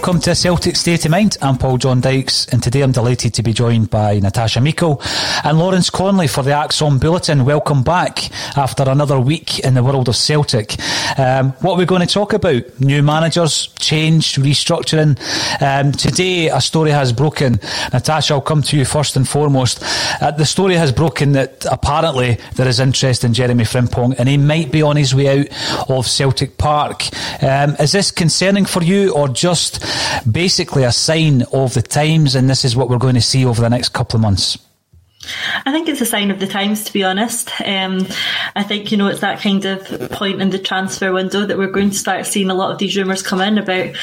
Welcome to Celtic State of Mind. I'm Paul John Dykes, and today I'm delighted to be joined by Natasha Meikle and Lawrence Connolly for the ACSOM Bulletin. Welcome back after another week in the world of Celtic. Um, what are we going to talk about? New managers, change, restructuring. Um, today, a story has broken. Natasha, I'll come to you first and foremost. Uh, the story has broken that apparently there is interest in Jeremie Frimpong, and he might be on his way out of Celtic Park. Um, is this concerning for you, or just basically a sign of the times, and this is what we're going to see over the next couple of months? I think it's a sign of the times, to be honest. Um, I think, you know, it's that kind of point in the transfer window that we're going to start seeing a lot of these rumours come in about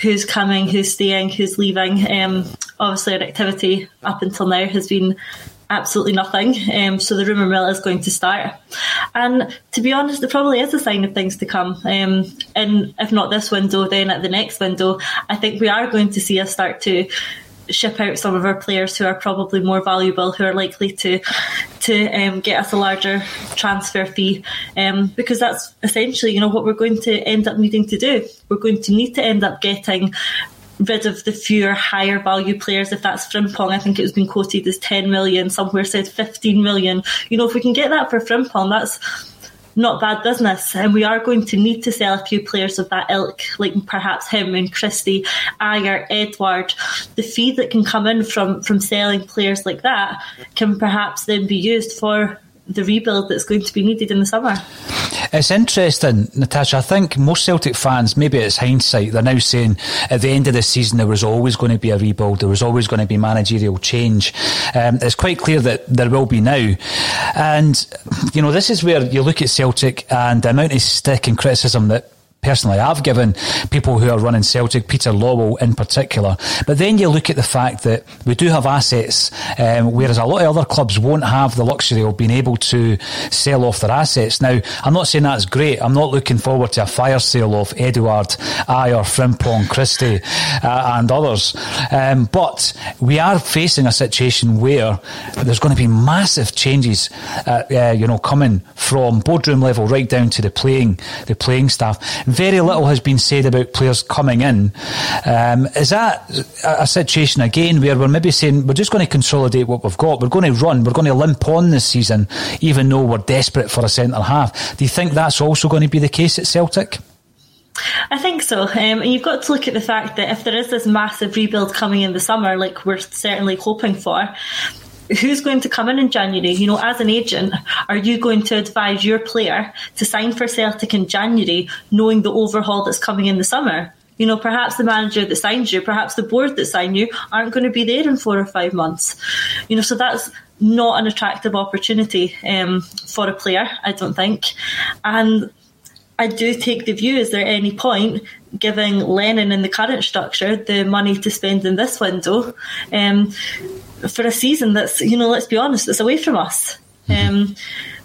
who's coming, who's staying, who's leaving. Um, obviously, our activity up until now has been absolutely nothing. Um, so the rumour mill is going to start. And to be honest, it probably is a sign of things to come. Um, and if not this window, then at the next window, I think we are going to see us start to ship out some of our players who are probably more valuable, who are likely to to um, get us a larger transfer fee, um, because that's essentially you know what we're going to end up needing to do. We're going to need to end up getting rid of the fewer higher value players. If that's Frimpong, I think it was been quoted as 10 million, somewhere said 15 million. You know, if we can get that for Frimpong, that's not bad business. And we are going to need to sell a few players of that ilk, like perhaps him and Christie, Ajer, Edouard. The fee that can come in from, from selling players like that can perhaps then be used for the rebuild that's going to be needed in the summer. It's interesting, Natasha. I think most Celtic fans, maybe it's hindsight, they're now saying at the end of the season there was always going to be a rebuild, there was always going to be managerial change. Um, it's quite clear that there will be now. And, you know, this is where you look at Celtic and the amount of stick and criticism that personally I've given people who are running Celtic, Peter Lawwell in particular. But then you look at the fact that we do have assets, um, whereas a lot of other clubs won't have the luxury of being able to sell off their assets. Now, I'm not saying that's great. I'm not looking forward to a fire sale of Edouard, Ajer, Frimpong, Christie, uh, and others. Um, but we are facing a situation where there's going to be massive changes, uh, uh, you know, coming from boardroom level right down to the playing, the playing staff very little has been said about players coming in. Um, is that a, situation again where we're maybe saying we're just going to consolidate what we've got? We're going to run, we're going to limp on this season, even though we're desperate for a centre half. Do you think that's also going to be the case at Celtic? I think so. Um, and you've got to look at the fact that if there is this massive rebuild coming in the summer, like we're certainly hoping for, who's going to come in in January? You know, as an agent, are you going to advise your player to sign for Celtic in January, knowing the overhaul that's coming in the summer? You know, perhaps the manager that signed you, perhaps the board that signed you, aren't going to be there in four or five months. You know, so that's not an attractive opportunity um, for a player, I don't think. And I do take the view: is there any point giving Lennon in the current structure the money to spend in this window? Um, for a season that's, you know, let's be honest, it's away from us. Mm-hmm. Um,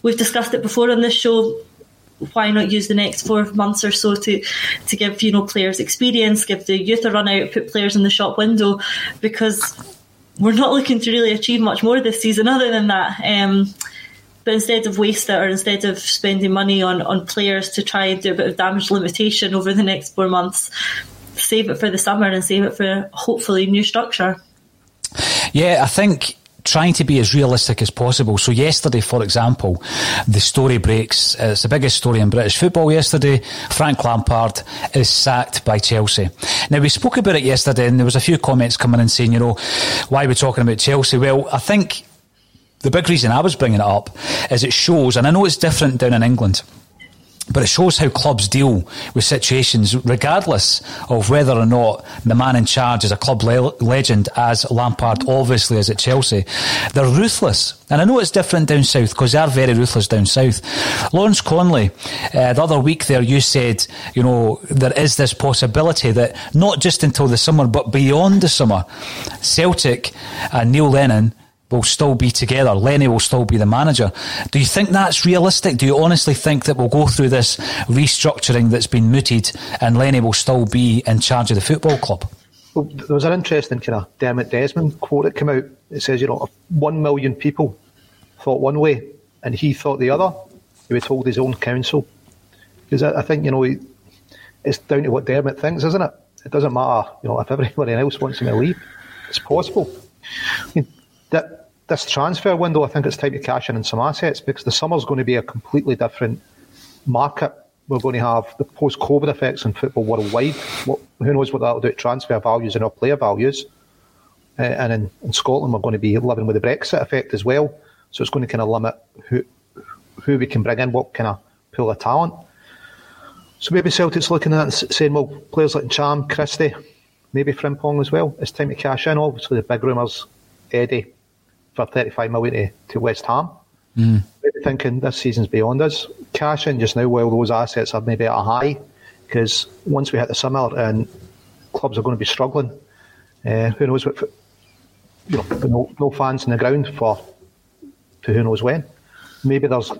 we've discussed it before on this show. Why not use the next four months or so to to give you know players experience, give the youth a run out, put players in the shop window, because we're not looking to really achieve much more this season other than that. Um, but instead of waste it or instead of spending money on, on players to try and do a bit of damage limitation over the next four months, save it for the summer and save it for hopefully new structure. Yeah, I think trying to be as realistic as possible. So yesterday, for example, the story breaks. It's the biggest story in British football yesterday. Frank Lampard is sacked by Chelsea. Now we spoke about it yesterday, and there was a few comments coming in saying, you know, why are we talking about Chelsea? Well, I think the big reason I was bringing it up is it shows, and I know it's different down in England but it shows how clubs deal with situations, regardless of whether or not the man in charge is a club le- legend, as Lampard obviously is at Chelsea. They're ruthless. And I know it's different down south because they are very ruthless down south. Lawrence Connolly, uh, the other week there, you said, you know, there is this possibility that not just until the summer, but beyond the summer, Celtic and Neil Lennon will still be together. Lenny will still be the manager. Do you think that's realistic? Do you honestly think that we'll go through this restructuring that's been mooted and Lenny will still be in charge of the football club? Well, there was an interesting kind of Dermot Desmond quote that came out. It says, you know, one million people thought one way and he thought the other, he would hold his own counsel. Because I, I think, you know, it's down to what Dermot thinks, isn't it? It doesn't matter, you know, if everybody else wants him to leave. It's possible. I mean, that this transfer window, I think it's time to cash in on some assets because the summer's going to be a completely different market. We're going to have the post-COVID effects on football worldwide. What, who knows what that'll do to transfer values and our player values. Uh, and in, in, Scotland, we're going to be living with the Brexit effect as well. So it's going to kind of limit who who we can bring in, what kind of pool of talent. So maybe Celtic's looking at it and saying, well, players like Cham, Christie, maybe Frimpong as well. It's time to cash in. Obviously, the big rumours, Eddie, for 35 million to, to West Ham. Mm. Maybe thinking this season's beyond us. Cash in just now while those assets are maybe at a high, because once we hit the summer and clubs are going to be struggling, uh, who knows what, you know, no, no fans in the ground for to who knows when. Maybe there's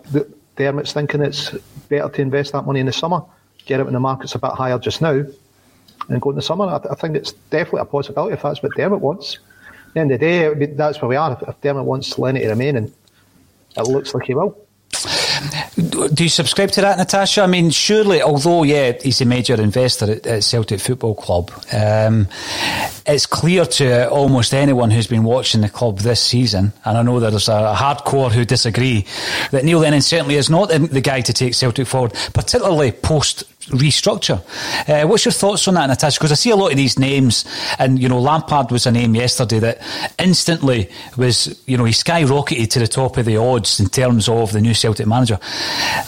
Dermot's thinking it's better to invest that money in the summer, get it when the market's a bit higher just now, and go in the summer. I, I think it's definitely a possibility if that's what Dermot wants the end of the day, that's where we are. If, Dermot wants Lenny to remain, and it looks like he will. Do you subscribe to that, Natasha? I mean, surely, although, yeah, he's a major investor at, at Celtic Football Club, um, it's clear to almost anyone who's been watching the club this season, and I know there's a, hardcore who disagree, that Neil Lennon certainly is not the, the guy to take Celtic forward, particularly post restructure. Uh, what's your thoughts on that, Natasha? Because I see a lot of these names, and you know, Lampard was a name yesterday that instantly was, you know, he skyrocketed to the top of the odds in terms of the new Celtic manager.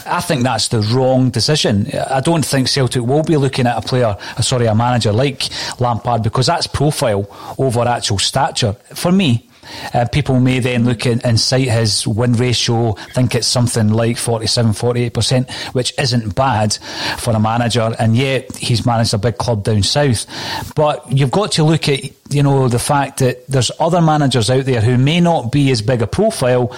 I think that's the wrong decision. I don't think Celtic will be looking at a player, sorry, a manager like Lampard because that's profile over actual stature. For me, uh, people may then look at, and cite his win ratio, think it's something like 47, 48%, which isn't bad for a manager, and yet he's managed a big club down south. But you've got to look at you know, the fact that there's other managers out there who may not be as big a profile,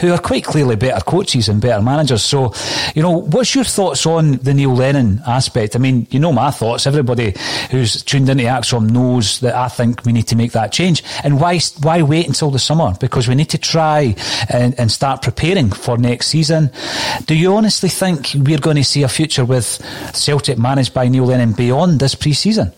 who are quite clearly better coaches and better managers. So, you know, what's your thoughts on the Neil Lennon aspect? I mean, you know my thoughts. Everybody who's tuned into ACSOM knows that I think we need to make that change. And why why wait until the summer? Because we need to try and, and start preparing for next season. Do you honestly think we're going to see a future with Celtic managed by Neil Lennon beyond this pre-season?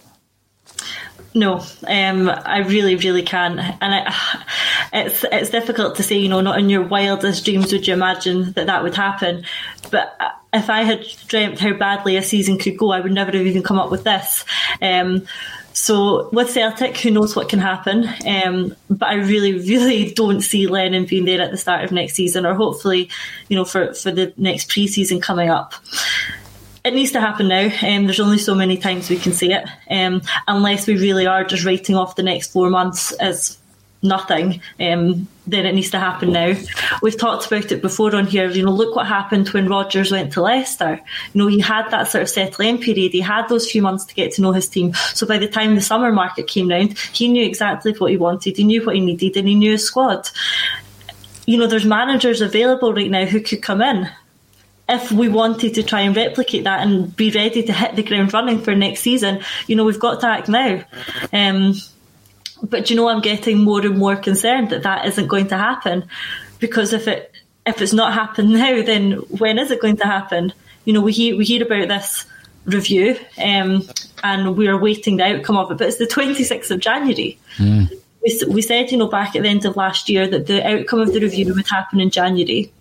No, um, I really, really can't, and I, it's it's difficult to say. You know, not in your wildest dreams would you imagine that that would happen. But if I had dreamt how badly a season could go, I would never have even come up with this. Um, so with Celtic, who knows what can happen? Um, but I really, really don't see Lennon being there at the start of next season, or hopefully, you know, for for the next pre-season coming up it needs to happen now. Um, there's only so many times we can say it, um, unless we really are just writing off the next four months as nothing. Um, then it needs to happen now. We've talked about it before on here. You know, look what happened when Rodgers went to Leicester. You know, he had that sort of settling period. He had those few months to get to know his team. So by the time the summer market came round, he knew exactly what he wanted. He knew what he needed, and he knew his squad. You know, there's managers available right now who could come in if we wanted to try and replicate that and be ready to hit the ground running for next season, you know, we've got to act now. Um, but you know, I'm getting more and more concerned that that isn't going to happen because if it if it's not happened now, then when is it going to happen? You know, we hear we hear about this review, um, and we are waiting the outcome of it. But it's the 26th of January. Mm. We, we said, you know, back at the end of last year that the outcome of the review would happen in January.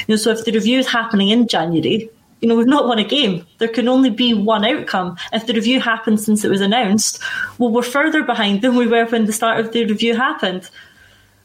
You know, so if the review is happening in January, you know, we've not won a game. There can only be one outcome. If the review happened since it was announced, well, we're further behind than we were when the start of the review happened.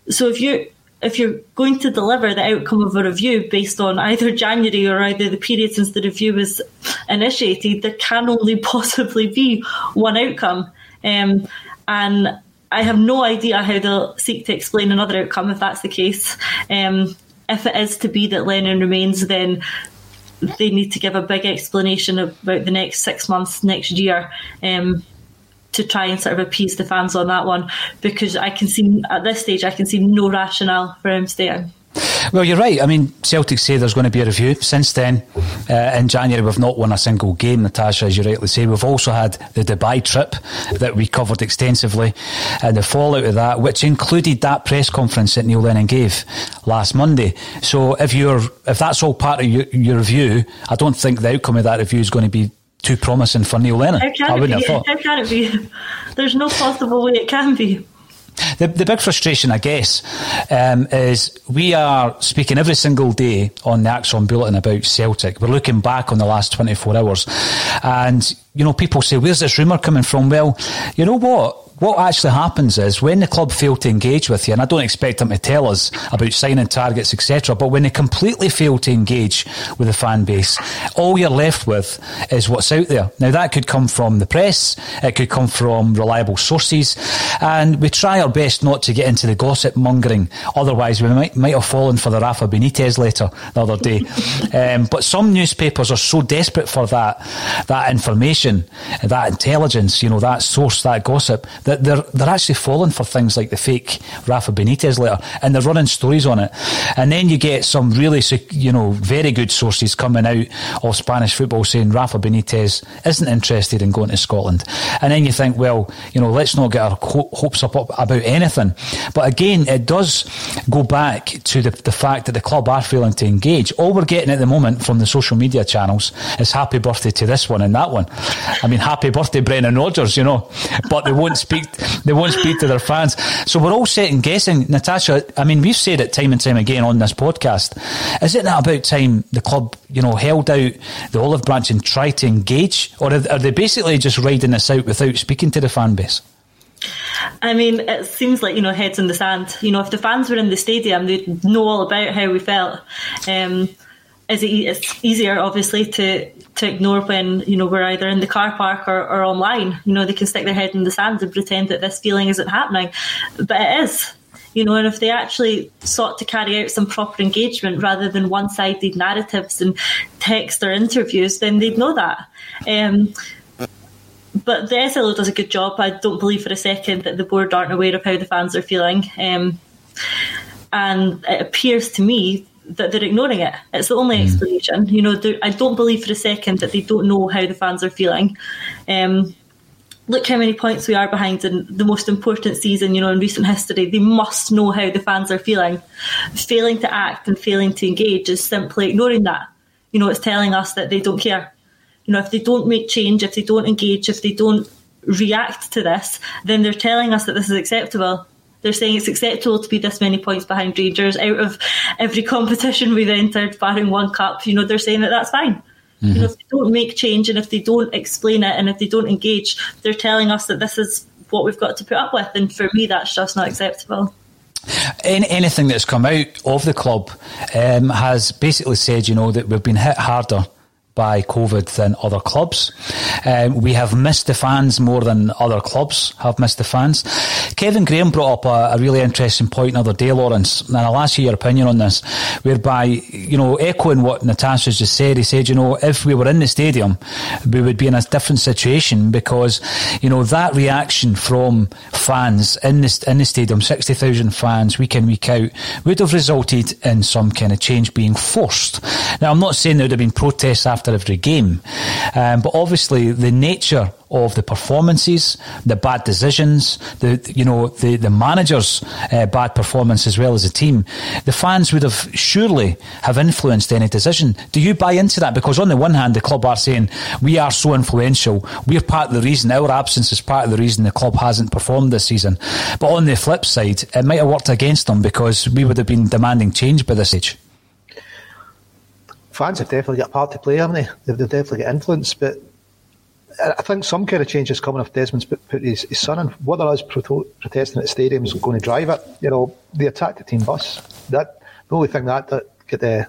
So if you if you're going to deliver the outcome of a review based on either January or either the period since the review was initiated, there can only possibly be one outcome. Um, and I have no idea how they'll seek to explain another outcome if that's the case. Um, if it is to be that Lennon remains, then they need to give a big explanation about the next six months, next year. Um, to try and sort of appease the fans on that one because I can see at this stage I can see no rationale for him staying. Well, you're right. I mean, Celtic say there's going to be a review. Since then, uh, in January, we've not won a single game, Natasha, as you rightly say. We've also had the Dubai trip that we covered extensively, and the fallout of that, which included that press conference that Neil Lennon gave last Monday. So, if you're if that's all part of your, your review, I don't think the outcome of that review is going to be too promising for Neil Lennon. How can I wouldn't it be? have thought. How can it be? There's no possible way it can be. The, the big frustration, I guess, um, is we are speaking every single day on the ACSOM Bulletin about Celtic. We're looking back on the last 24 hours. And, you know, people say, where's this rumour coming from? Well, you know what? What actually happens is when the club fail to engage with you, and I don't expect them to tell us about signing targets, etc., but when they completely fail to engage with the fan base, all you're left with is what's out there. Now, that could come from the press, it could come from reliable sources, and we try our best not to get into the gossip mongering. Otherwise, we might, might have fallen for the Rafa Benitez letter the other day. um, but some newspapers are so desperate for that, that information, that intelligence, you know, that source, that gossip, that they're they're actually falling for things like the fake Rafa Benitez letter, and they're running stories on it. And then you get some really, you know, very good sources coming out of Spanish football saying Rafa Benitez isn't interested in going to Scotland. And then you think, well, you know, let's not get our hopes up about anything. But again, it does go back to the, the fact that the club are failing to engage. All we're getting at the moment from the social media channels is happy birthday to this one and that one. I mean, happy birthday, Brendan Rodgers, you know, but they won't speak speak. They won't speak to their fans. So we're all second guessing. Natasha, I mean, we've said it time and time again on this podcast. Is it not about time the club, you know, held out the olive branch and tried to engage, or are they basically just riding this out without speaking to the fan base? I mean, it seems like you know heads in the sand. You know, if the fans were in the stadium, they'd know all about how we felt. Um, is it, it's easier, obviously, to to ignore when you know we're either in the car park or, or online. You know, they can stick their head in the sand and pretend that this feeling isn't happening, but it is. You know, and if they actually sought to carry out some proper engagement rather than one-sided narratives and text or interviews, then they'd know that. Um, but the SLO does a good job. I don't believe for a second that the board aren't aware of how the fans are feeling. Um, and it appears to me that they're ignoring it. It's the only mm. explanation. You know, I don't believe for a second that they don't know how the fans are feeling. Um, look how many points we are behind in the most important season, you know, in recent history. They must know how the fans are feeling. Failing to act and failing to engage is simply ignoring that. You know, it's telling us that they don't care. You know, if they don't make change, if they don't engage, if they don't react to this, then they're telling us that this is acceptable. They're saying it's acceptable to be this many points behind Rangers out of every competition we've entered, barring one cup. You know, they're saying that that's fine. Mm-hmm. You know, if they don't make change and if they don't explain it and if they don't engage, they're telling us that this is what we've got to put up with. And for me, that's just not acceptable. Any, anything that's come out of the club um, has basically said, you know, that we've been hit harder by COVID than other clubs. Um, we have missed the fans more than other clubs have missed the fans. Kevin Graham brought up a, a really interesting point another day, Lawrence, and I'll ask you your opinion on this, whereby, you know, echoing what Natasha's just said, he said, you know, if we were in the stadium, we would be in a different situation because, you know, that reaction from fans in the, in the stadium, 60,000 fans week in, week out, would have resulted in some kind of change being forced. Now, I'm not saying there would have been protests after after every game. Um, but obviously, the nature of the performances, the bad decisions, the you know the the manager's uh, bad performance as well as the team, the fans would have surely have influenced any decision. Do you buy into that? Because on the one hand, the club are saying we are so influential, we're part of the reason. Our absence is part of the reason the club hasn't performed this season. But on the flip side, it might have worked against them because we would have been demanding change by this age fans have definitely got a part to play, haven't they? They've, they've definitely got influence, but I think some kind of change is coming if Desmond's put, put his, his, son in. Whether us pro- protesting at the stadium is going to drive it, you know, they attacked the team bus. That the only thing that that get, uh,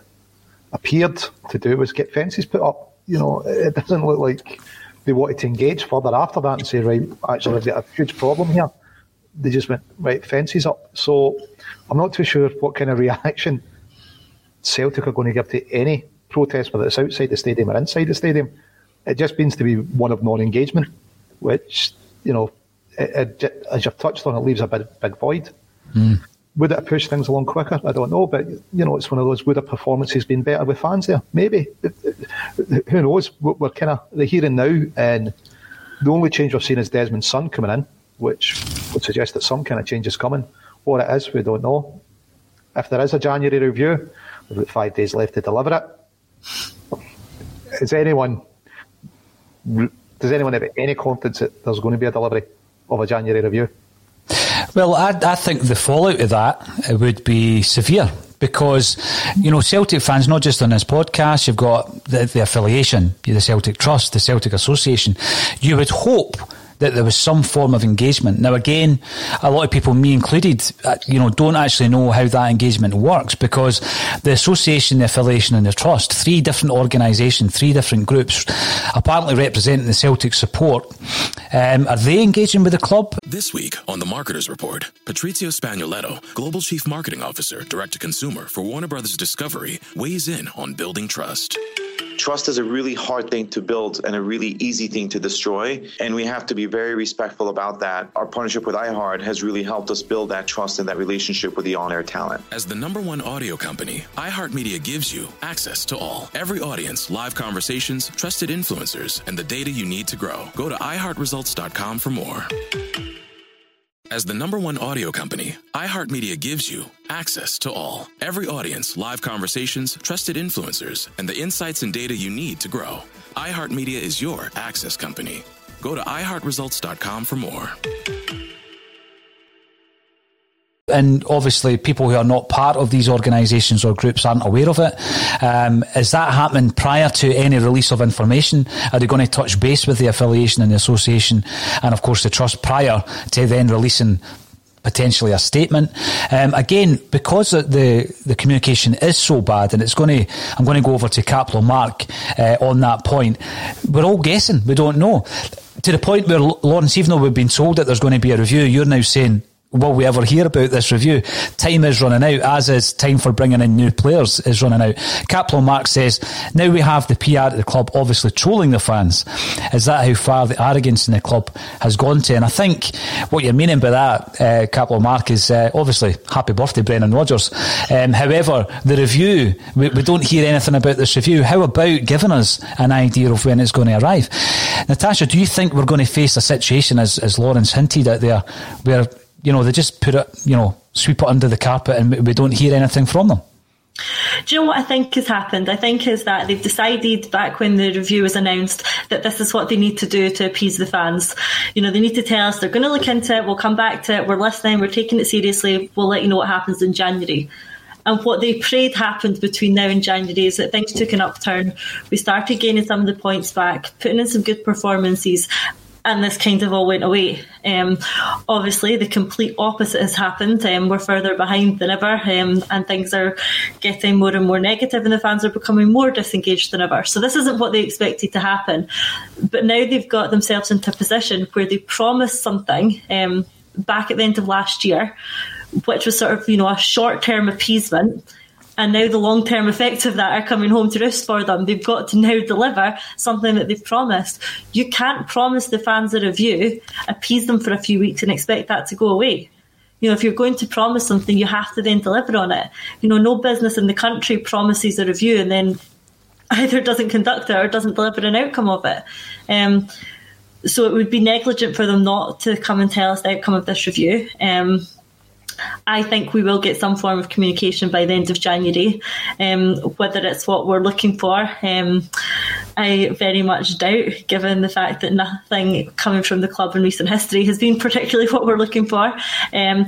appeared to do was get fences put up. You know, it doesn't look like they wanted to engage further after that and say, right, actually, we've got a huge problem here. They just went right fences up. So I'm not too sure what kind of reaction Celtic are going to give to any protest, whether it's outside the stadium or inside the stadium. It just means to be one of non-engagement, which you know, it, it, as you've touched on, it leaves a big, big void. Mm. Would it have pushed things along quicker? I don't know, but you know, it's one of those. Would the performances been better with fans there? Maybe. Who knows? We're kind of the here and now, and the only change we've seen is Desmond's son coming in, which would suggest that some kind of change is coming. What it is, we don't know. If there is a January review, we've got five days left to deliver it is anyone does anyone have any confidence that there's going to be a delivery of a January review? Well, I, I think the fallout of that would be severe because you know Celtic fans, not just on this podcast, you've got the, the affiliation, the Celtic Trust, the Celtic Association. You would hope that there was some form of engagement. Now, again, a lot of people, me included, uh, you know, don't actually know how that engagement works because the association, the affiliation, and the trust, three different organisations, three different groups, apparently representing the Celtic support, um, are they engaging with the club? This week on the Marketers Report, Patrizio Spagnoletto, Global Chief Marketing Officer, Direct to Consumer for Warner Brothers Discovery, weighs in on building trust. Trust is a really hard thing to build and a really easy thing to destroy. And we have to be very respectful about that. Our partnership with iHeart has really helped us build that trust and that relationship with the on air talent. As the number one audio company, iHeartMedia gives you access to all, every audience, live conversations, trusted influencers, and the data you need to grow. Go to iHeartResults.com for more. As the number one audio company, iHeartMedia gives you access to all, every audience, live conversations, trusted influencers, and the insights and data you need to grow. iHeartMedia is your access company. Go to iHeartResults.com for more. and obviously people who are not part of these organisations or groups aren't aware of it. Um, is that happening prior to any release of information? Are they going to touch base with the affiliation and the association and of course the trust prior to then releasing potentially a statement. Um, again, because the the communication is so bad, and it's going to, I'm going to go over to Caplo Mark uh, on that point. We're all guessing. We don't know. To the point where Lawrence, even though we've been told that there's going to be a review, you're now saying will we ever hear about this review? Time is running out, as is time for bringing in new players is running out. Caplo Mark says, now we have the PR at the club obviously trolling the fans. Is that how far the arrogance in the club has gone to? And I think what you're meaning by that, uh, Caplo Mark, is uh, obviously happy birthday, Brendan Rodgers. Um, however, the review, we, we don't hear anything about this review. How about giving us an idea of when it's going to arrive? Natasha, do you think we're going to face a situation, as, as Lawrence hinted at there, where you know, they just put it, you know, sweep it under the carpet and we don't hear anything from them. Do you know what I think has happened? I think is that they've decided back when the review was announced that this is what they need to do to appease the fans. You know, they need to tell us they're going to look into it, we'll come back to it, we're listening, we're taking it seriously, we'll let you know what happens in January. And what they prayed happened between now and January is that things took an upturn. We started gaining some of the points back, putting in some good performances, and this kind of all went away. Um, obviously, the complete opposite has happened. Um, we're further behind than ever, um, and things are getting more and more negative, and the fans are becoming more disengaged than ever. So this isn't what they expected to happen, but now they've got themselves into a position where they promised something um, back at the end of last year, which was sort of you know a short term appeasement and now the long term effects of that are coming home to roost for them. They've got to now deliver something that they've promised. You can't promise the fans a review, appease them for a few weeks, and expect that to go away. You know, if you're going to promise something, you have to then deliver on it. You know, no business in the country promises a review and then either doesn't conduct it or doesn't deliver an outcome of it. Um, so it would be negligent for them not to come and tell us the outcome of this review. Um, I think we will get some form of communication by the end of January. Um, whether it's what we're looking for, um, I very much doubt, given the fact that nothing coming from the club in recent history has been particularly what we're looking for. Um,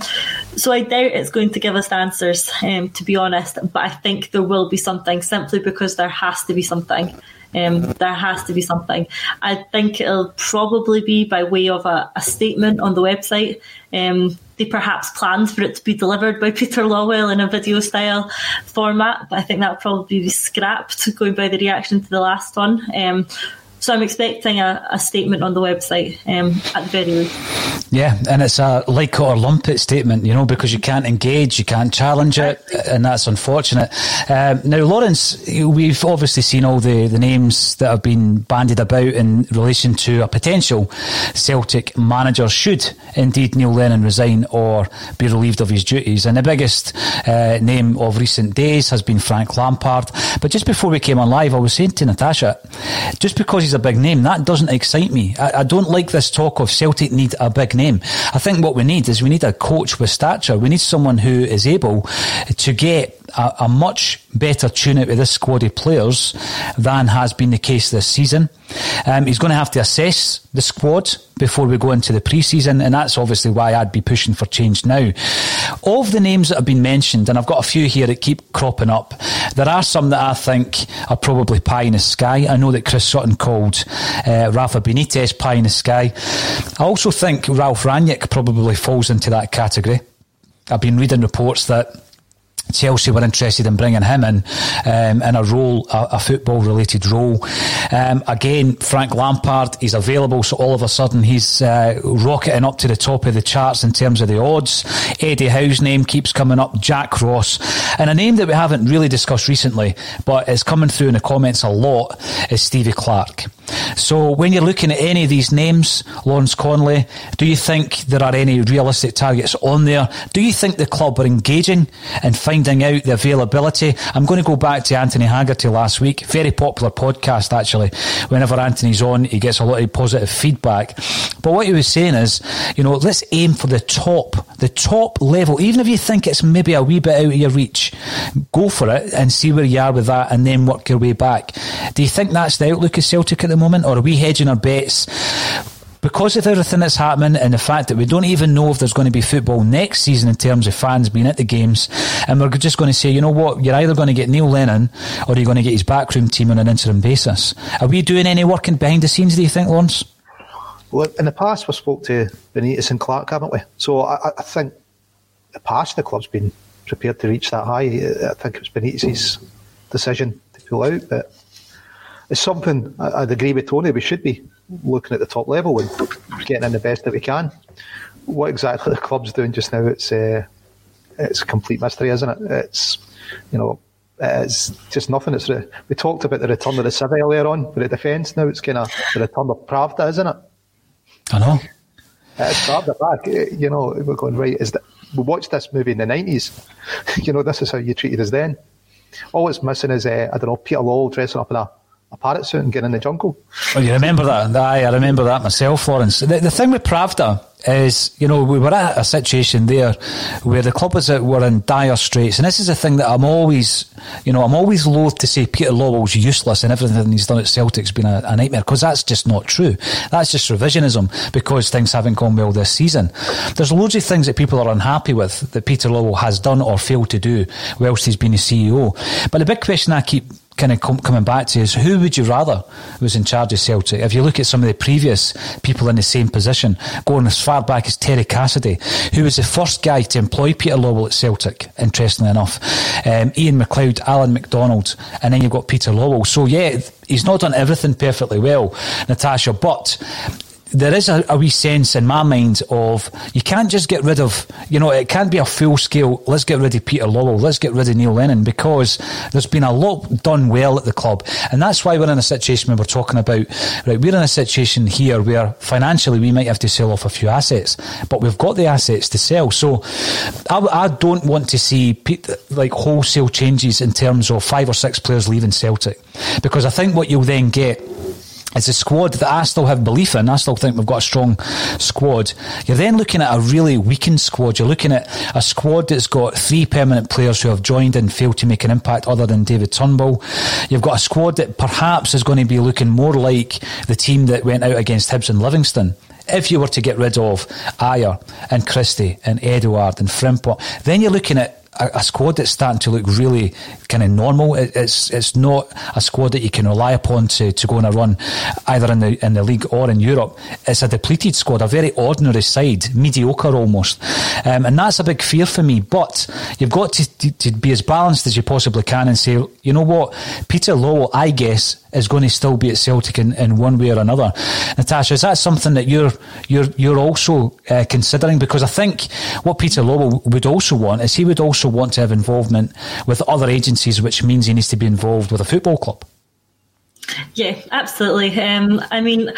so I doubt it's going to give us answers, um, to be honest. But I think there will be something simply because there has to be something. Um, there has to be something. I think it'll probably be by way of a, a statement on the website. Um, they perhaps planned for it to be delivered by Peter Lawwell in a video style format, but I think that'll probably be scrapped going by the reaction to the last one. Um, so I'm expecting a, a statement on the website um, at the very least. Yeah, and it's a like it or lump it statement, you know, because you can't engage, you can't challenge it, and that's unfortunate. Um, now, Lawrence, we've obviously seen all the, the names that have been bandied about in relation to a potential Celtic manager should indeed Neil Lennon resign or be relieved of his duties. And the biggest uh, name of recent days has been Frank Lampard. But just before we came on live, I was saying to Natasha, just because he's a big name, that doesn't excite me. I, I, don't like this talk of Celtic need a big name. I think what we need is we need a coach with stature. We need someone who is able to get a, a much better tune out of this squad of players than has been the case this season. Um, he's going to have to assess the squad before we go into the pre-season, and that's obviously why I'd be pushing for change now. Of the names that have been mentioned, and I've got a few here that keep cropping up, there are some that I think are probably pie in the sky. I know that Chris Sutton called uh, Rafa Benitez pie in the sky. I also think Ralf Rangnick probably falls into that category. I've been reading reports that Chelsea were interested in bringing him in um, in a role, a, a football related role. Um, again, Frank Lampard, is available, so all of a sudden he's uh, rocketing up to the top of the charts in terms of the odds. Eddie Howe's name keeps coming up, Jack Ross, and a name that we haven't really discussed recently, but is coming through in the comments a lot, is Stevie Clarke. So when you're looking at any of these names, Lawrence Connolly, do you think there are any realistic targets on there? Do you think the club are engaging and finding out the availability? I'm going to go back to Anthony Haggerty last week. Very popular podcast, actually. Whenever Anthony's on, he gets a lot of positive feedback. But what he was saying is, you know, let's aim for the top, the top level. Even if you think it's maybe a wee bit out of your reach, go for it and see where you are with that and then work your way back. Do you think that's the outlook of Celtic at the moment? Or are we hedging our bets because of everything that's happening and the fact that we don't even know if there's going to be football next season in terms of fans being at the games, and we're just going to say, you know what, you're either going to get Neil Lennon or you're going to get his backroom team on an interim basis. Are we doing any working behind the scenes, do you think, Lawrence? Well, in the past, we spoke to Benitez and Clark, haven't we? So I, I think the past, the club's been prepared to reach that high. I think it was Benitez's decision to pull out, but it's something I'd agree with Tony. We should be looking at the top level and getting in the best that we can. What exactly the club's doing just now, it's uh, it's a complete mystery, isn't it? It's you know, it's just nothing. It's re- we talked about the return of the Civ earlier on with the defence. Now it's kind of the return of Pravda, isn't it? I know. It's Pravda back. You know, we're going right. Is that we watched this movie in the nineties? you know, this is how you treated us then. All it's missing is uh, I don't know Peter Lawwell dressing up in a a parrot suit and getting in the jungle. Oh, you remember that? Aye, I remember that myself, Lawrence. The, the thing with Pravda is, you know, we were at a situation there where the club was at, were in dire straits, and this is a thing that I'm always, you know, I'm always loath to say Peter Lawwell's useless and everything he's done at Celtic's been a, a nightmare because that's just not true. That's just revisionism because things haven't gone well this season. There's loads of things that people are unhappy with that Peter Lawwell has done or failed to do whilst he's been a CEO. But the big question I keep kind of com- coming back to is who would you rather was in charge of Celtic? If you look at some of the previous people in the same position, going as far back as Terry Cassidy, who was the first guy to employ Peter Lawwell at Celtic, interestingly enough, um, Ian McLeod, Alan McDonald, and then you've got Peter Lawwell. So, yeah, he's not done everything perfectly well, Natasha, but there is a, a, wee sense in my mind of you can't just get rid of, you know, it can't be a full scale, let's get rid of Peter Lawwell, let's get rid of Neil Lennon, because there's been a lot done well at the club. And that's why we're in a situation where we're talking about, right, we're in a situation here where financially we might have to sell off a few assets, but we've got the assets to sell. So I, I don't want to see like wholesale changes in terms of five or six players leaving Celtic, because I think what you'll then get it's a squad that I still have belief in. I still think we've got a strong squad. You're then looking at a really weakened squad. You're looking at a squad that's got three permanent players who have joined and failed to make an impact other than David Turnbull. You've got a squad that perhaps is going to be looking more like the team that went out against Hibs and Livingston if you were to get rid of Ajer and Christie and Edouard and Frimpong, then you're looking at a, squad that's starting to look really kind of normal. It, it's it's not a squad that you can rely upon to, to go on a run, either in the in the league or in Europe. It's a depleted squad, a very ordinary side, mediocre almost, um, and that's a big fear for me. But you've got to, to, to be as balanced as you possibly can and say, you know what, Peter Lawwell, I guess, is going to still be at Celtic in, in one way or another. Natasha, is that something that you're you're you're also uh, considering? Because I think what Peter Lawwell would also want is he would also want to have involvement with other agencies, which means he needs to be involved with a football club. Yeah, absolutely. Um, I mean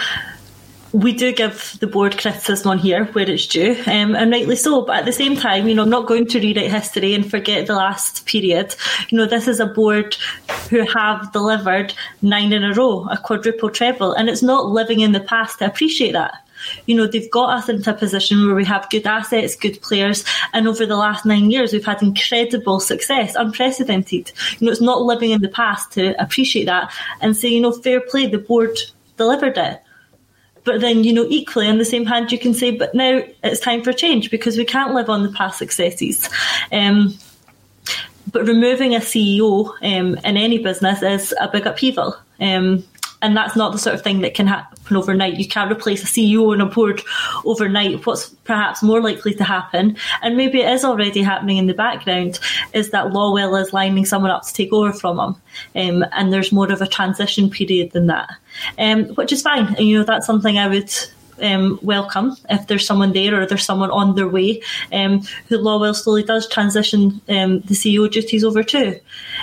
we do give the board criticism on here where it's due, um, and rightly so. But at the same time, you know, I'm not going to rewrite history and forget the last period. You know, this is a board who have delivered nine in a row, a quadruple treble, and it's not living in the past to appreciate that. You know, they've got us into a position where we have good assets, good players, and over the last nine years, we've had incredible success, unprecedented. You know, it's not living in the past to appreciate that and say, you know, fair play, the board delivered it. But then, you know, equally on the same hand, you can say, but now it's time for change because we can't live on the past successes. Um, but removing a CEO um, in any business is a big upheaval. Um, and that's not the sort of thing that can happen overnight. You can't replace a CEO on a board overnight. What's perhaps more likely to happen, and maybe it is already happening in the background, is that Lawwell is lining someone up to take over from him, um, and there's more of a transition period than that, um, which is fine. And you know that's something I would um, welcome if there's someone there or there's someone on their way um, who Lawwell slowly does transition um, the CEO duties over to.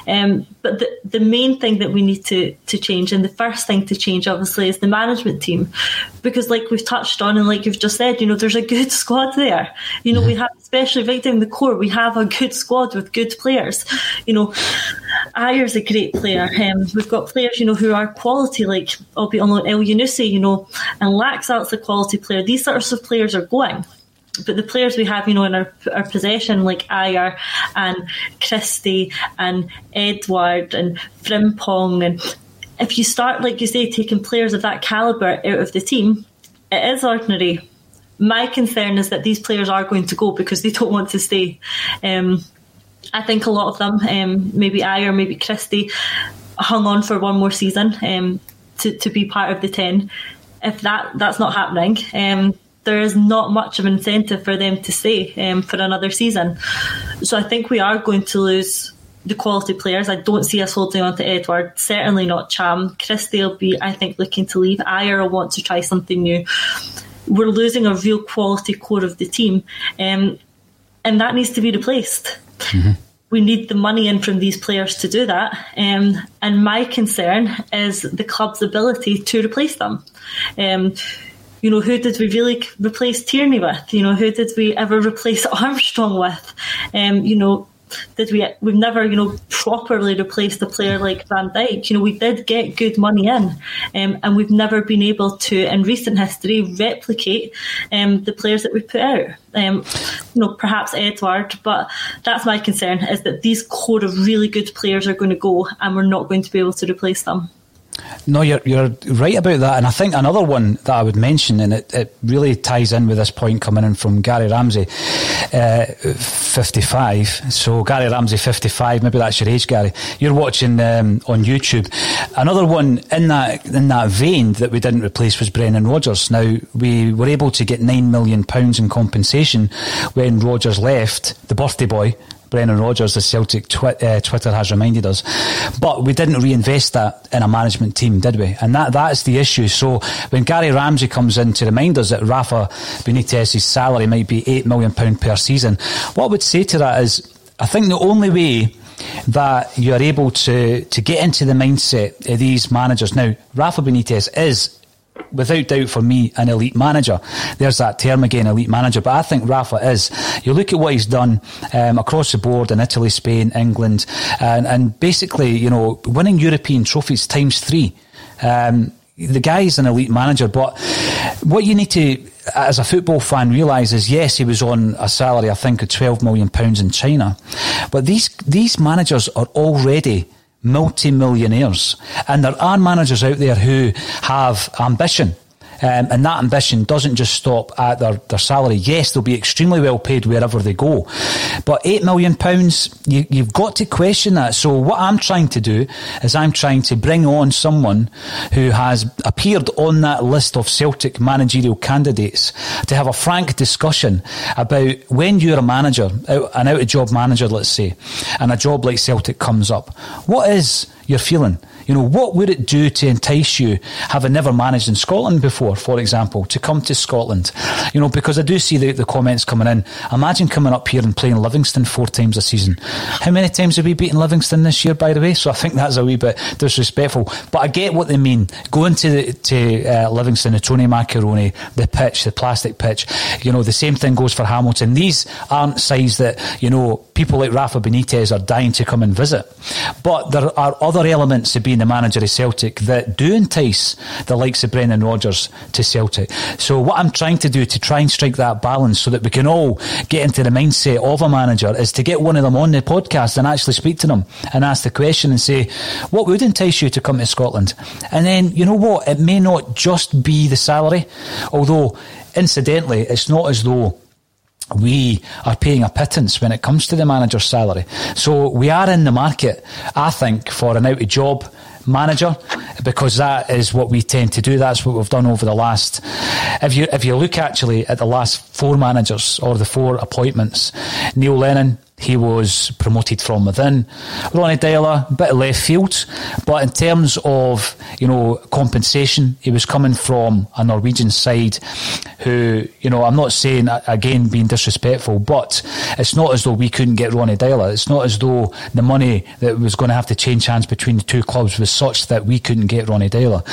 Um, but the, the main thing that we need to, to change, and the first thing to change, obviously, is the management team. Because, like we've touched on, and like you've just said, you know, there's a good squad there. You know, we have, especially right down the core, we have a good squad with good players. You know, Ajer's a great player. Um, we've got players, you know, who are quality, like albeit on Elyounoussi, you know, and Laxalt's a quality player. These sorts of players are going. But the players we have, you know, in our, our possession, like Ajer and Christie and Edouard and Frimpong, and if you start, like you say, taking players of that calibre out of the team, it is ordinary. My concern is that these players are going to go because they don't want to stay. Um, I think a lot of them, um, maybe I or maybe Christie, hung on for one more season um, to, to be part of the 10. If that that's not happening, um, there is not much of an incentive for them to stay um, for another season. So I think we are going to lose the quality players. I don't see us holding on to Edouard, Certainly not Cham. Christie will be, I think, looking to leave. Ajer will want to try something new. We're losing a real quality core of the team, um, and that needs to be replaced. Mm-hmm. We need the money in from these players to do that. Um, and my concern is the club's ability to replace them. Um, you know, who did we really replace Tierney with? You know, who did we ever replace Armstrong with? Um, you know, did we we've never you know properly replaced a player like Van Dijk. You know we did get good money in, um, and we've never been able to in recent history replicate um, the players that we put out. Um, you know perhaps Edouard, but that's my concern is that these core of really good players are going to go, and we're not going to be able to replace them. No, you're you're right about that, and I think another one that I would mention, and it, it really ties in with this point coming in from Gary Ramsey, uh, fifty five. So Gary Ramsey, fifty five. Maybe that's your age, Gary. You're watching um, on YouTube. Another one in that in that vein that we didn't replace was Brendan Rodgers. Now we were able to get nine million pounds in compensation when Rodgers left, the birthday boy Brendan Rodgers, the Celtic twi- uh, Twitter has reminded us. But we didn't reinvest that in a management team, did we? And that that's the issue. So when Gary Ramsey comes in to remind us that Rafa Benitez's salary might be £8 million per season, what I would say to that is I think the only way that you're able to, to get into the mindset of these managers. Now, Rafa Benitez is without doubt for me an elite manager. There's that term again, elite manager. But I think Rafa is. You look at what he's done um, across the board in Italy, Spain, England, and, and basically, you know, winning European trophies times three. Um, the guy's an elite manager, but what you need to, as a football fan, realise is yes, he was on a salary, I think, of twelve million pounds in China, but these these managers are already multi-millionaires. And there are managers out there who have ambition um, and that ambition doesn't just stop at their, their salary. Yes, they'll be extremely well paid wherever they go. But £8 million, you, you've got to question that. So what I'm trying to do is I'm trying to bring on someone who has appeared on that list of Celtic managerial candidates to have a frank discussion about when you're a manager, an out of job manager, let's say, and a job like Celtic comes up. What is your feeling? You know, what would it do to entice you, having never managed in Scotland before, for example, to come to Scotland? You know, because I do see the, the comments coming in. Imagine coming up here and playing Livingston four times a season. How many times have we beaten Livingston this year, by the way? So I think that's a wee bit disrespectful. But I get what they mean. Going to the, to uh, Livingston, the Tony Macaroni, the pitch, the plastic pitch, you know, the same thing goes for Hamilton. These aren't sides that, you know, people like Rafa Benitez are dying to come and visit. But there are other elements to being being the manager of Celtic that do entice the likes of Brendan Rodgers to Celtic. So what I'm trying to do to try and strike that balance so that we can all get into the mindset of a manager is to get one of them on the podcast and actually speak to them and ask the question and say, what would entice you to come to Scotland? And then, you know what? It may not just be the salary, although incidentally, it's not as though we are paying a pittance when it comes to the manager's salary. So we are in the market, I think, for an out of job manager because that is what we tend to do. That's what we've done over the last. If you if you look actually at the last four managers or the four appointments, Neil Lennon, he was promoted from within. Ronny Deila, bit of left field, but in terms of you know compensation, he was coming from a Norwegian side who you know I'm not saying again being disrespectful, but it's not as though we couldn't get Ronny Deila. It's not as though the money that was going to have to change hands between the two clubs was such that we couldn't get Ronny Deila.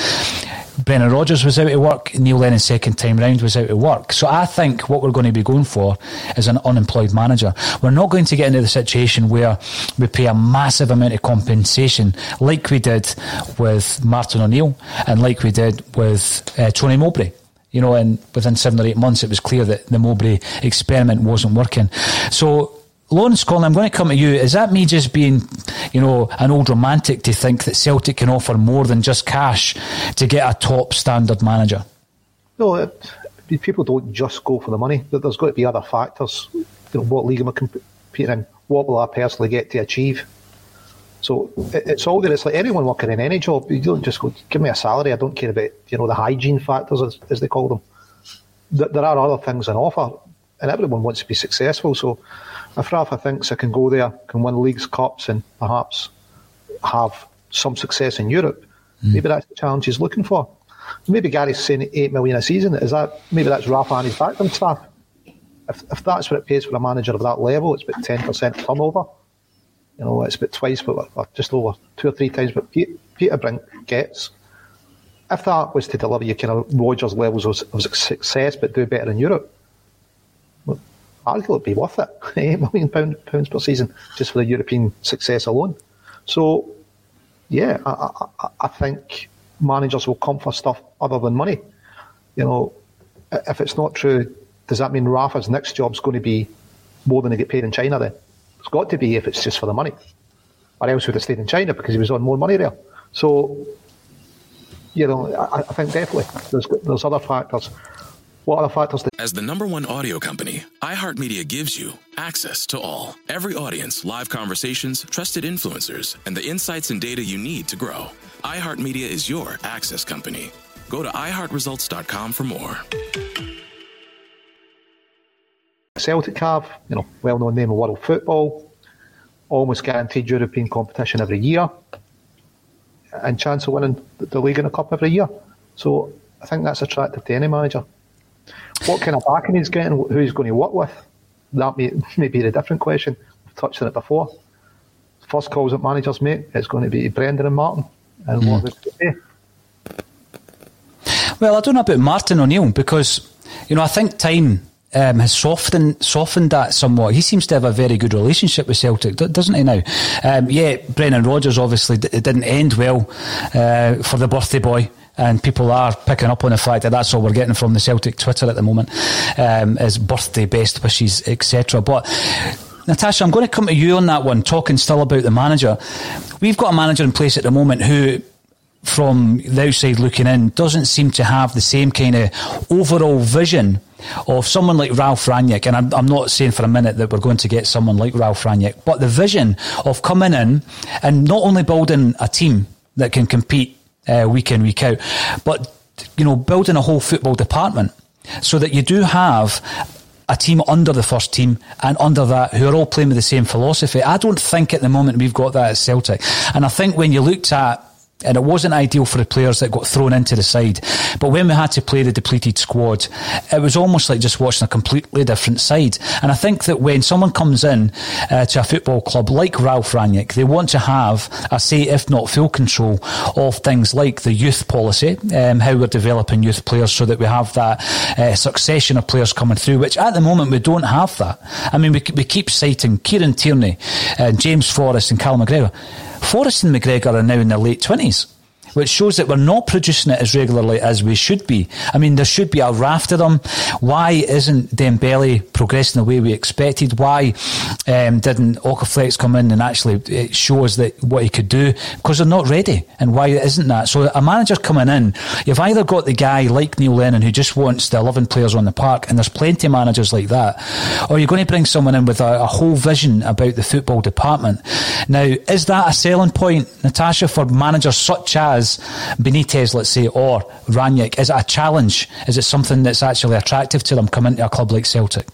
Brendan Rodgers was out of work. Neil Lennon's second time round was out of work. So I think what we're going to be going for is an unemployed manager. We're not going to get into the situation where we pay a massive amount of compensation like we did with Martin O'Neill and like we did with uh, Tony Mowbray you know, and within seven or eight months, it was clear that the Mowbray experiment wasn't working. So Lawrence Connolly, I'm going to come to you. Is that me just being, you know, an old romantic to think that Celtic can offer more than just cash to get a top standard manager? No, it, people don't just go for the money. There's got to be other factors. You know, what league am I competing in? What will I personally get to achieve? So it, it's all there. It's like anyone working in any job. You don't just go, give me a salary. I don't care about you know the hygiene factors as, as they call them. There are other things on offer, and everyone wants to be successful. So if Rafa thinks I can go there, can win leagues, cups, and perhaps have some success in Europe, mm. maybe that's the challenge he's looking for. Maybe Gary's saying eight million a season. Is that maybe that's Rafa and his backroom staff? If, if that's what it pays for a manager of that level, it's about ten percent turnover. You know, it's about twice, but just over two or three times what Peter Brink gets. If that was to deliver you kind of Rodgers levels of, of success, but do better in Europe, arguably it'd be worth it. Eh, Eight million pound, pounds per season just for the European success alone. So, yeah, I, I, I think managers will come for stuff other than money. You know, if it's not true, does that mean Rafa's next job's going to be more than they get paid in China then? It's got to be if it's just for the money. Or else would have stayed in China because he was on more money there. So, you know, I, I think definitely there's, there's other factors. What other factors? As the number one audio company, iHeartMedia gives you access to all. Every audience, live conversations, trusted influencers, and the insights and data you need to grow. iHeartMedia is your access company. Go to iHeartResults.com for more. Celtic have, you know, well-known name of world football, almost guaranteed European competition every year, and chance of winning the league and a cup every year. So I think that's attractive to any manager. What kind of backing he's getting, who he's going to work with, that may, may be the different question. We've touched on it before. First calls that managers make, it's going to be Brendan and Martin. And mm. what they Well, I don't know about Martin O'Neill because, you know, I think time um, has softened softened that somewhat. He seems to have a very good relationship with Celtic, doesn't he? Now, um, yeah, Brendan Rodgers obviously it didn't end well uh, for the birthday boy. And people are picking up on the fact that that's all we're getting from the Celtic Twitter at the moment um, is birthday best wishes, etc. But Natasha, I'm going to come to you on that one, talking still about the manager. We've got a manager in place at the moment who from the outside looking in doesn't seem to have the same kind of overall vision of someone like Ralf Rangnick, and I'm, I'm, not saying for a minute that we're going to get someone like Ralf Rangnick, but the vision of coming in and not only building a team that can compete uh, week in, week out, but you know, building a whole football department so that you do have a team under the first team and under that who are all playing with the same philosophy. I don't think at the moment we've got that at Celtic. And I think when you looked at and it wasn't ideal for the players that got thrown into the side. But when we had to play the depleted squad, it was almost like just watching a completely different side. And I think that when someone comes in uh, to a football club like Ralf Rangnick, they want to have a say, if not full control, of things like the youth policy, um, how we're developing youth players so that we have that uh, succession of players coming through, which at the moment we don't have that. I mean, we, we keep citing Kieran Tierney, uh, James Forrest, and Cal McGregor. Forrest and McGregor are now in their late 20s which shows that we're not producing it as regularly as we should be. I mean, there should be a raft of them. Why isn't Dembele progressing the way we expected? Why um, didn't Okoflex come in and actually show us that what he could do? Because they're not ready. And why isn't that? So a manager coming in, you've either got the guy like Neil Lennon who just wants the 11 players on the park, and there's plenty of managers like that, or you're going to bring someone in with a, a whole vision about the football department. Now, is that a selling point, Natasha, for managers such as as Benitez, let's say, or Rangnick? Is it a challenge? Is it something that's actually attractive to them coming to a club like Celtic?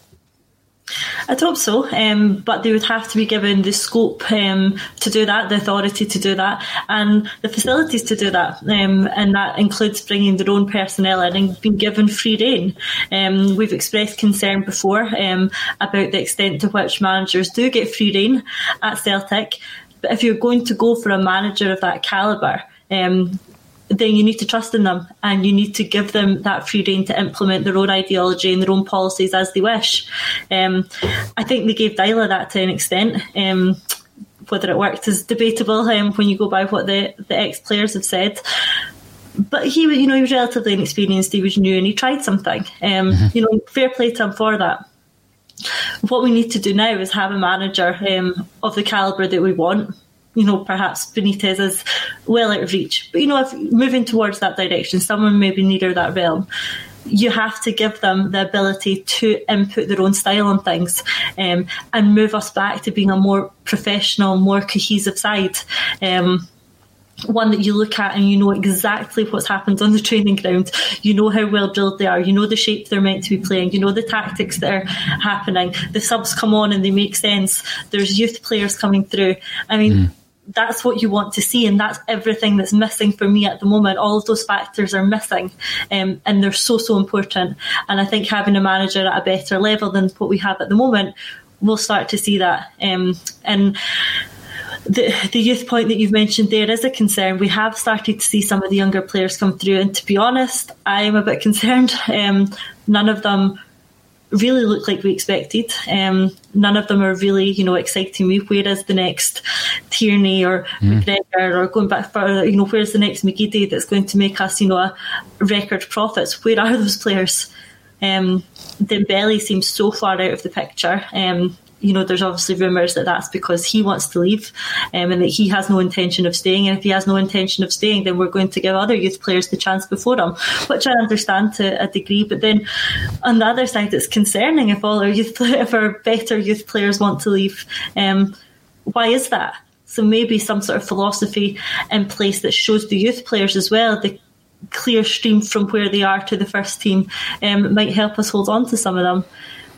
I'd hope so, um, but they would have to be given the scope um, to do that, the authority to do that, and the facilities to do that. Um, and that includes bringing their own personnel in and being given free rein. Um, we've expressed concern before um, about the extent to which managers do get free rein at Celtic. But if you're going to go for a manager of that calibre, um, then you need to trust in them and you need to give them that free rein to implement their own ideology and their own policies as they wish. Um, I think they gave Deila that to an extent. Um, whether it worked is debatable um, when you go by what the, the ex players have said. But he, you know, he was relatively inexperienced. He was new, and he tried something. Um, mm-hmm. You know, fair play to him for that. What we need to do now is have a manager um, of the calibre that we want you know, perhaps Benitez is well out of reach. But, you know, if moving towards that direction, someone maybe nearer that realm, you have to give them the ability to input their own style on things um, and move us back to being a more professional, more cohesive side. Um, one that you look at and you know exactly what's happened on the training ground. You know how well drilled they are. You know the shape they're meant to be playing. You know the tactics that are happening. The subs come on and they make sense. There's youth players coming through. I mean, mm that's what you want to see, and that's everything that's missing for me at the moment. All of those factors are missing, um, and they're so so important. And I think having a manager at a better level than what we have at the moment, we'll start to see that. Um, and the, the youth point that you've mentioned there is a concern. We have started to see some of the younger players come through, and to be honest, I am a bit concerned. Um, none of them really look like we expected. Um, none of them are really, you know, exciting me. Where is the next Tierney or mm. McGregor or going back further, you know, where's the next McGeady that's going to make us, you know, a record profits? Where are those players? Um, Dembele seems so far out of the picture. Um, you know, there's obviously rumours that that's because he wants to leave um, and that he has no intention of staying. And if he has no intention of staying, then we're going to give other youth players the chance before him, which I understand to a degree. But then on the other side, it's concerning if all our youth, if our better youth players want to leave. Um, why is that? So maybe some sort of philosophy in place that shows the youth players as well the clear stream from where they are to the first team um, might help us hold on to some of them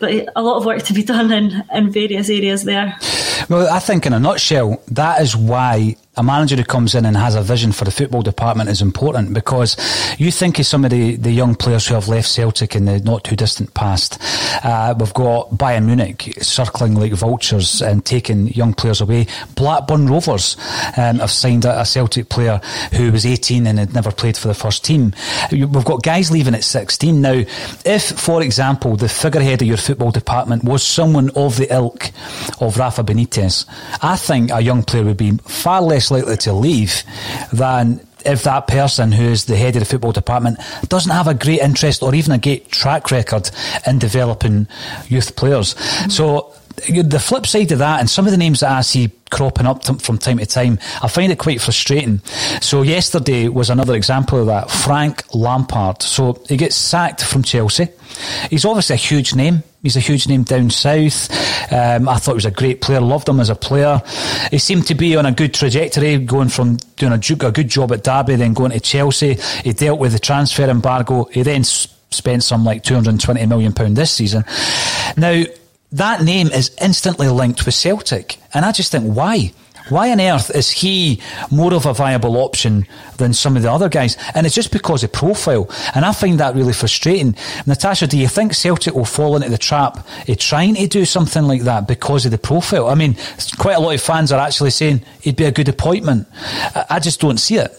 but a lot of work to be done in, in various areas there. Well, I think in a nutshell, that is why a manager who comes in and has a vision for the football department is important because you think of some of the, the young players who have left Celtic in the not too distant past. Uh, we've got Bayern Munich circling like vultures and taking young players away. Blackburn Rovers um, have signed a, a, Celtic player who was 18 and had never played for the first team. We've got guys leaving at 16. Now, if, for example, the figurehead of your football department was someone of the ilk of Rafa Benitez, I think a young player would be far less less likely to leave than if that person who is the head of the football department doesn't have a great interest or even a great track record in developing youth players. Mm-hmm. So the flip side of that, and some of the names that I see cropping up from time to time, I find it quite frustrating. So yesterday was another example of that. Frank Lampard. So he gets sacked from Chelsea. He's obviously a huge name. He's a huge name down south. Um, I thought he was a great player. Loved him as a player. He seemed to be on a good trajectory, going from doing a, a good job at Derby, then going to Chelsea. He dealt with the transfer embargo. He then spent some like 220 million pound this season. Now that name is instantly linked with Celtic. And I just think, why? Why on earth is he more of a viable option than some of the other guys? And it's just because of profile. And I find that really frustrating. Natasha, do you think Celtic will fall into the trap of trying to do something like that because of the profile? I mean, quite a lot of fans are actually saying he'd be a good appointment. I just don't see it.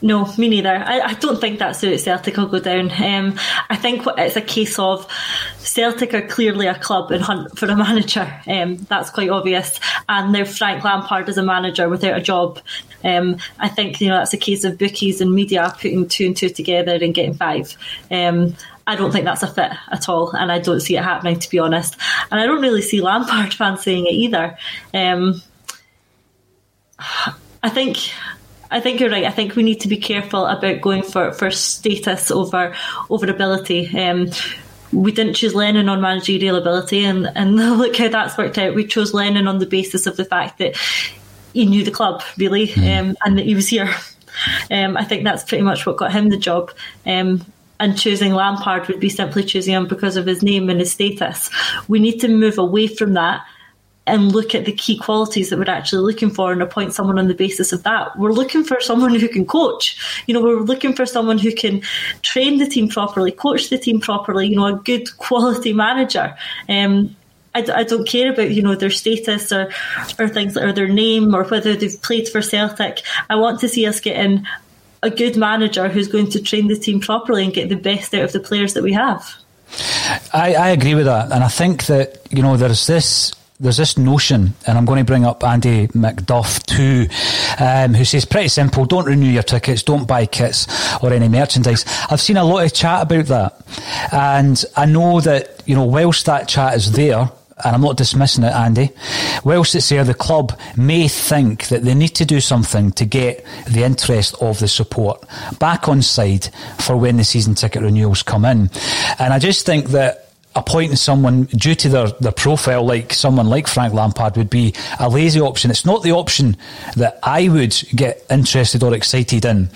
No, me neither. I, I don't think that's how Celtic will go down. Um, I think it's a case of Celtic are clearly a club in hunt for a manager. Um, that's quite obvious. And now Frank Lampard is a manager without a job. Um, I think you know that's a case of bookies and media putting two and two together and getting five. Um, I don't think that's a fit at all, and I don't see it happening to be honest. And I don't really see Lampard fancying it either. Um, I think I think you're right. I think we need to be careful about going for, for status over over ability. Um, we didn't choose Lennon on managerial ability, and, and look how that's worked out. We chose Lennon on the basis of the fact that he knew the club really, mm. um, and that he was here. Um, I think that's pretty much what got him the job. Um, and choosing Lampard would be simply choosing him because of his name and his status. We need to move away from that and look at the key qualities that we're actually looking for and appoint someone on the basis of that. We're looking for someone who can coach. You know, we're looking for someone who can train the team properly, coach the team properly, you know, a good quality manager. Um, I, I, don't care about you know their status or or things or their name or whether they've played for Celtic. I want to see us getting a good manager who's going to train the team properly and get the best out of the players that we have. I, I agree with that, and I think that you know there's this there's this notion, and I'm going to bring up Andy McDuff too, um, who says pretty simple: don't renew your tickets, don't buy kits or any merchandise. I've seen a lot of chat about that, and I know that you know whilst that chat is there, and I'm not dismissing it, Andy, whilst it's there, the club may think that they need to do something to get the interest of the support back on side for when the season ticket renewals come in. And I just think that appointing someone due to their, their profile, like someone like Frank Lampard, would be a lazy option. It's not the option that I would get interested or excited in.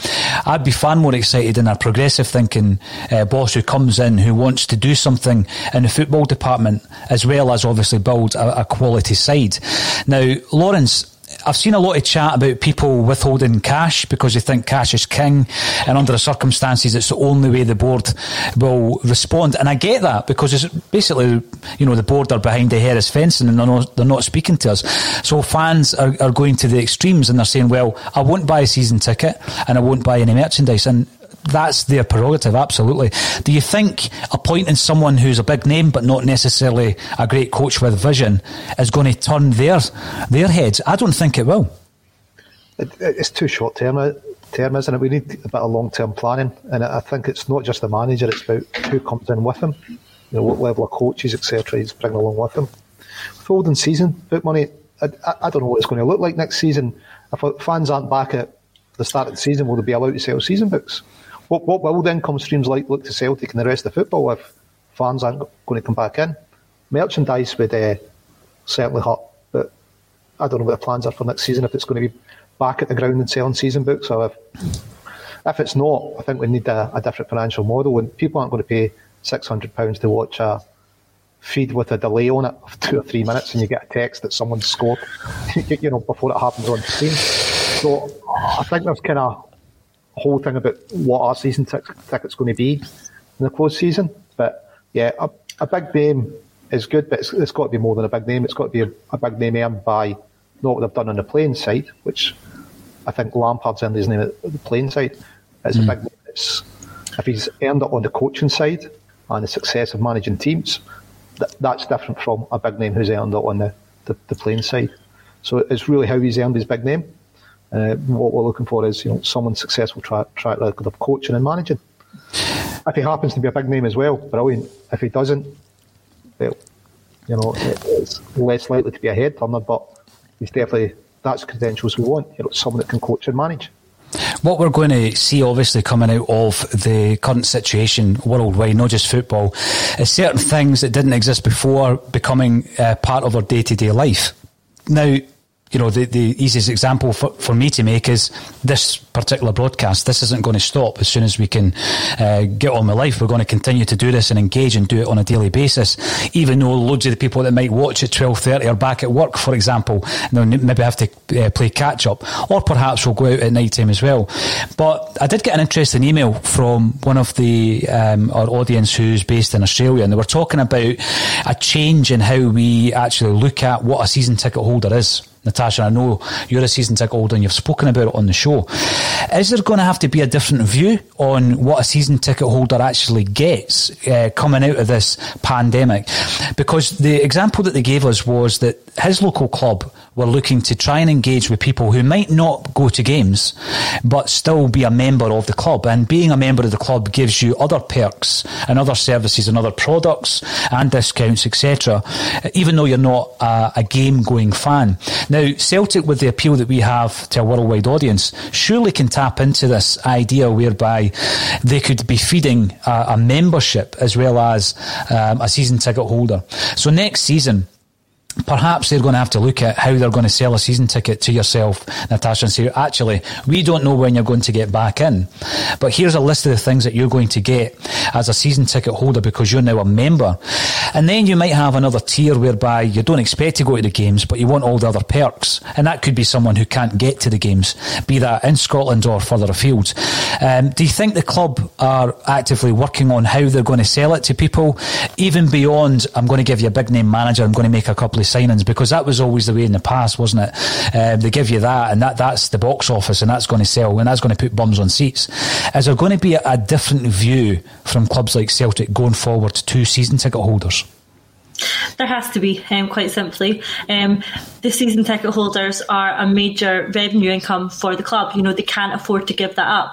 I'd be far more excited in a progressive thinking uh, boss who comes in who wants to do something in the football department as well as obviously build a, a quality side. Now, Lawrence, I've seen a lot of chat about people withholding cash because they think cash is king, and under the circumstances, it's the only way the board will respond. And I get that because it's basically, you know, the board are behind the Harris fencing and they're not, they're not speaking to us. So fans are, are going to the extremes and they're saying, well, I won't buy a season ticket and I won't buy any merchandise. And that's their prerogative, absolutely. Do you think appointing someone who's a big name but not necessarily a great coach with vision is going to turn their their heads? I don't think it will. It, it's too short term, uh, term, isn't it? We need a bit of long term planning, and I think it's not just the manager; it's about who comes in with him. You know, what level of coaches, etc., he's bringing along with him. Folding season, book money. I, I, don't know what it's going to look like next season. If fans aren't back at the start of the season, will they be allowed to sell season books? What, what will the income streams like look to Celtic and the rest of football if fans aren't going to come back in? Merchandise would uh, certainly hurt, but I don't know what the plans are for next season. If it's going to be back at the ground and selling season books, or if if it's not, I think we need a, a different financial model. And people aren't going to pay six hundred pounds to watch a feed with a delay on it of two or three minutes, and you get a text that someone scored, you know, before it happens on screen. So I think there's kind of whole thing about what our season t- ticket's going to be in the close season. But yeah, a, a big name is good, but it's, it's got to be more than a big name. It's got to be a, a big name earned by not what they've done on the playing side, which I think Lampard's earned his name at the playing side. It's mm. a big name. It's, if he's earned it on the coaching side and the success of managing teams, that, that's different from a big name who's earned it on the, the, the playing side. So it's really how he's earned his big name. Uh, what we're looking for is you know someone successful track track record of coaching and managing. If he happens to be a big name as well, brilliant. If he doesn't, well, you know, it's less likely to be a head turner, but he's definitely that's credentials we want. You know, someone that can coach and manage. What we're going to see, obviously, coming out of the current situation worldwide, not just football, is certain things that didn't exist before becoming uh, part of our day to day life. Now, you know, the, the easiest example for, for me to make is this particular broadcast. This isn't going to stop as soon as we can uh, get on with life. We're going to continue to do this and engage and do it on a daily basis, even though loads of the people that might watch at 12.30 are back at work, for example, they'll maybe have to uh, play catch up, or perhaps we'll go out at night time as well. But I did get an interesting email from one of the um, our audience who's based in Australia, and they were talking about a change in how we actually look at what a season ticket holder is. Natasha, I know you're a season ticket holder and you've spoken about it on the show. Is there going to have to be a different view on what a season ticket holder actually gets uh, coming out of this pandemic? Because the example that they gave us was that his local club were looking to try and engage with people who might not go to games, but still be a member of the club. And being a member of the club gives you other perks and other services and other products and discounts, etc., even though you're not a, a game going fan. Now, Celtic, with the appeal that we have to a worldwide audience, surely can tap into this idea whereby they could be feeding a, a membership as well as um, a season ticket holder. So next season, perhaps they're going to have to look at how they're going to sell a season ticket to yourself, Natasha, and say, actually, we don't know when you're going to get back in, but here's a list of the things that you're going to get as a season ticket holder because you're now a member. And then you might have another tier whereby you don't expect to go to the games, but you want all the other perks. And that could be someone who can't get to the games, be that in Scotland or further afield. Um, do you think the club are actively working on how they're going to sell it to people, even beyond, I'm going to give you a big name manager, I'm going to make a couple signings because that was always the way in the past, wasn't it? Um, they give you that, and that that's the box office, and that's going to sell, and that's going to put bums on seats. Is there going to be a, a different view from clubs like Celtic going forward to season ticket holders? There has to be, um, quite simply. Um, the season ticket holders are a major revenue income for the club. You know, they can't afford to give that up.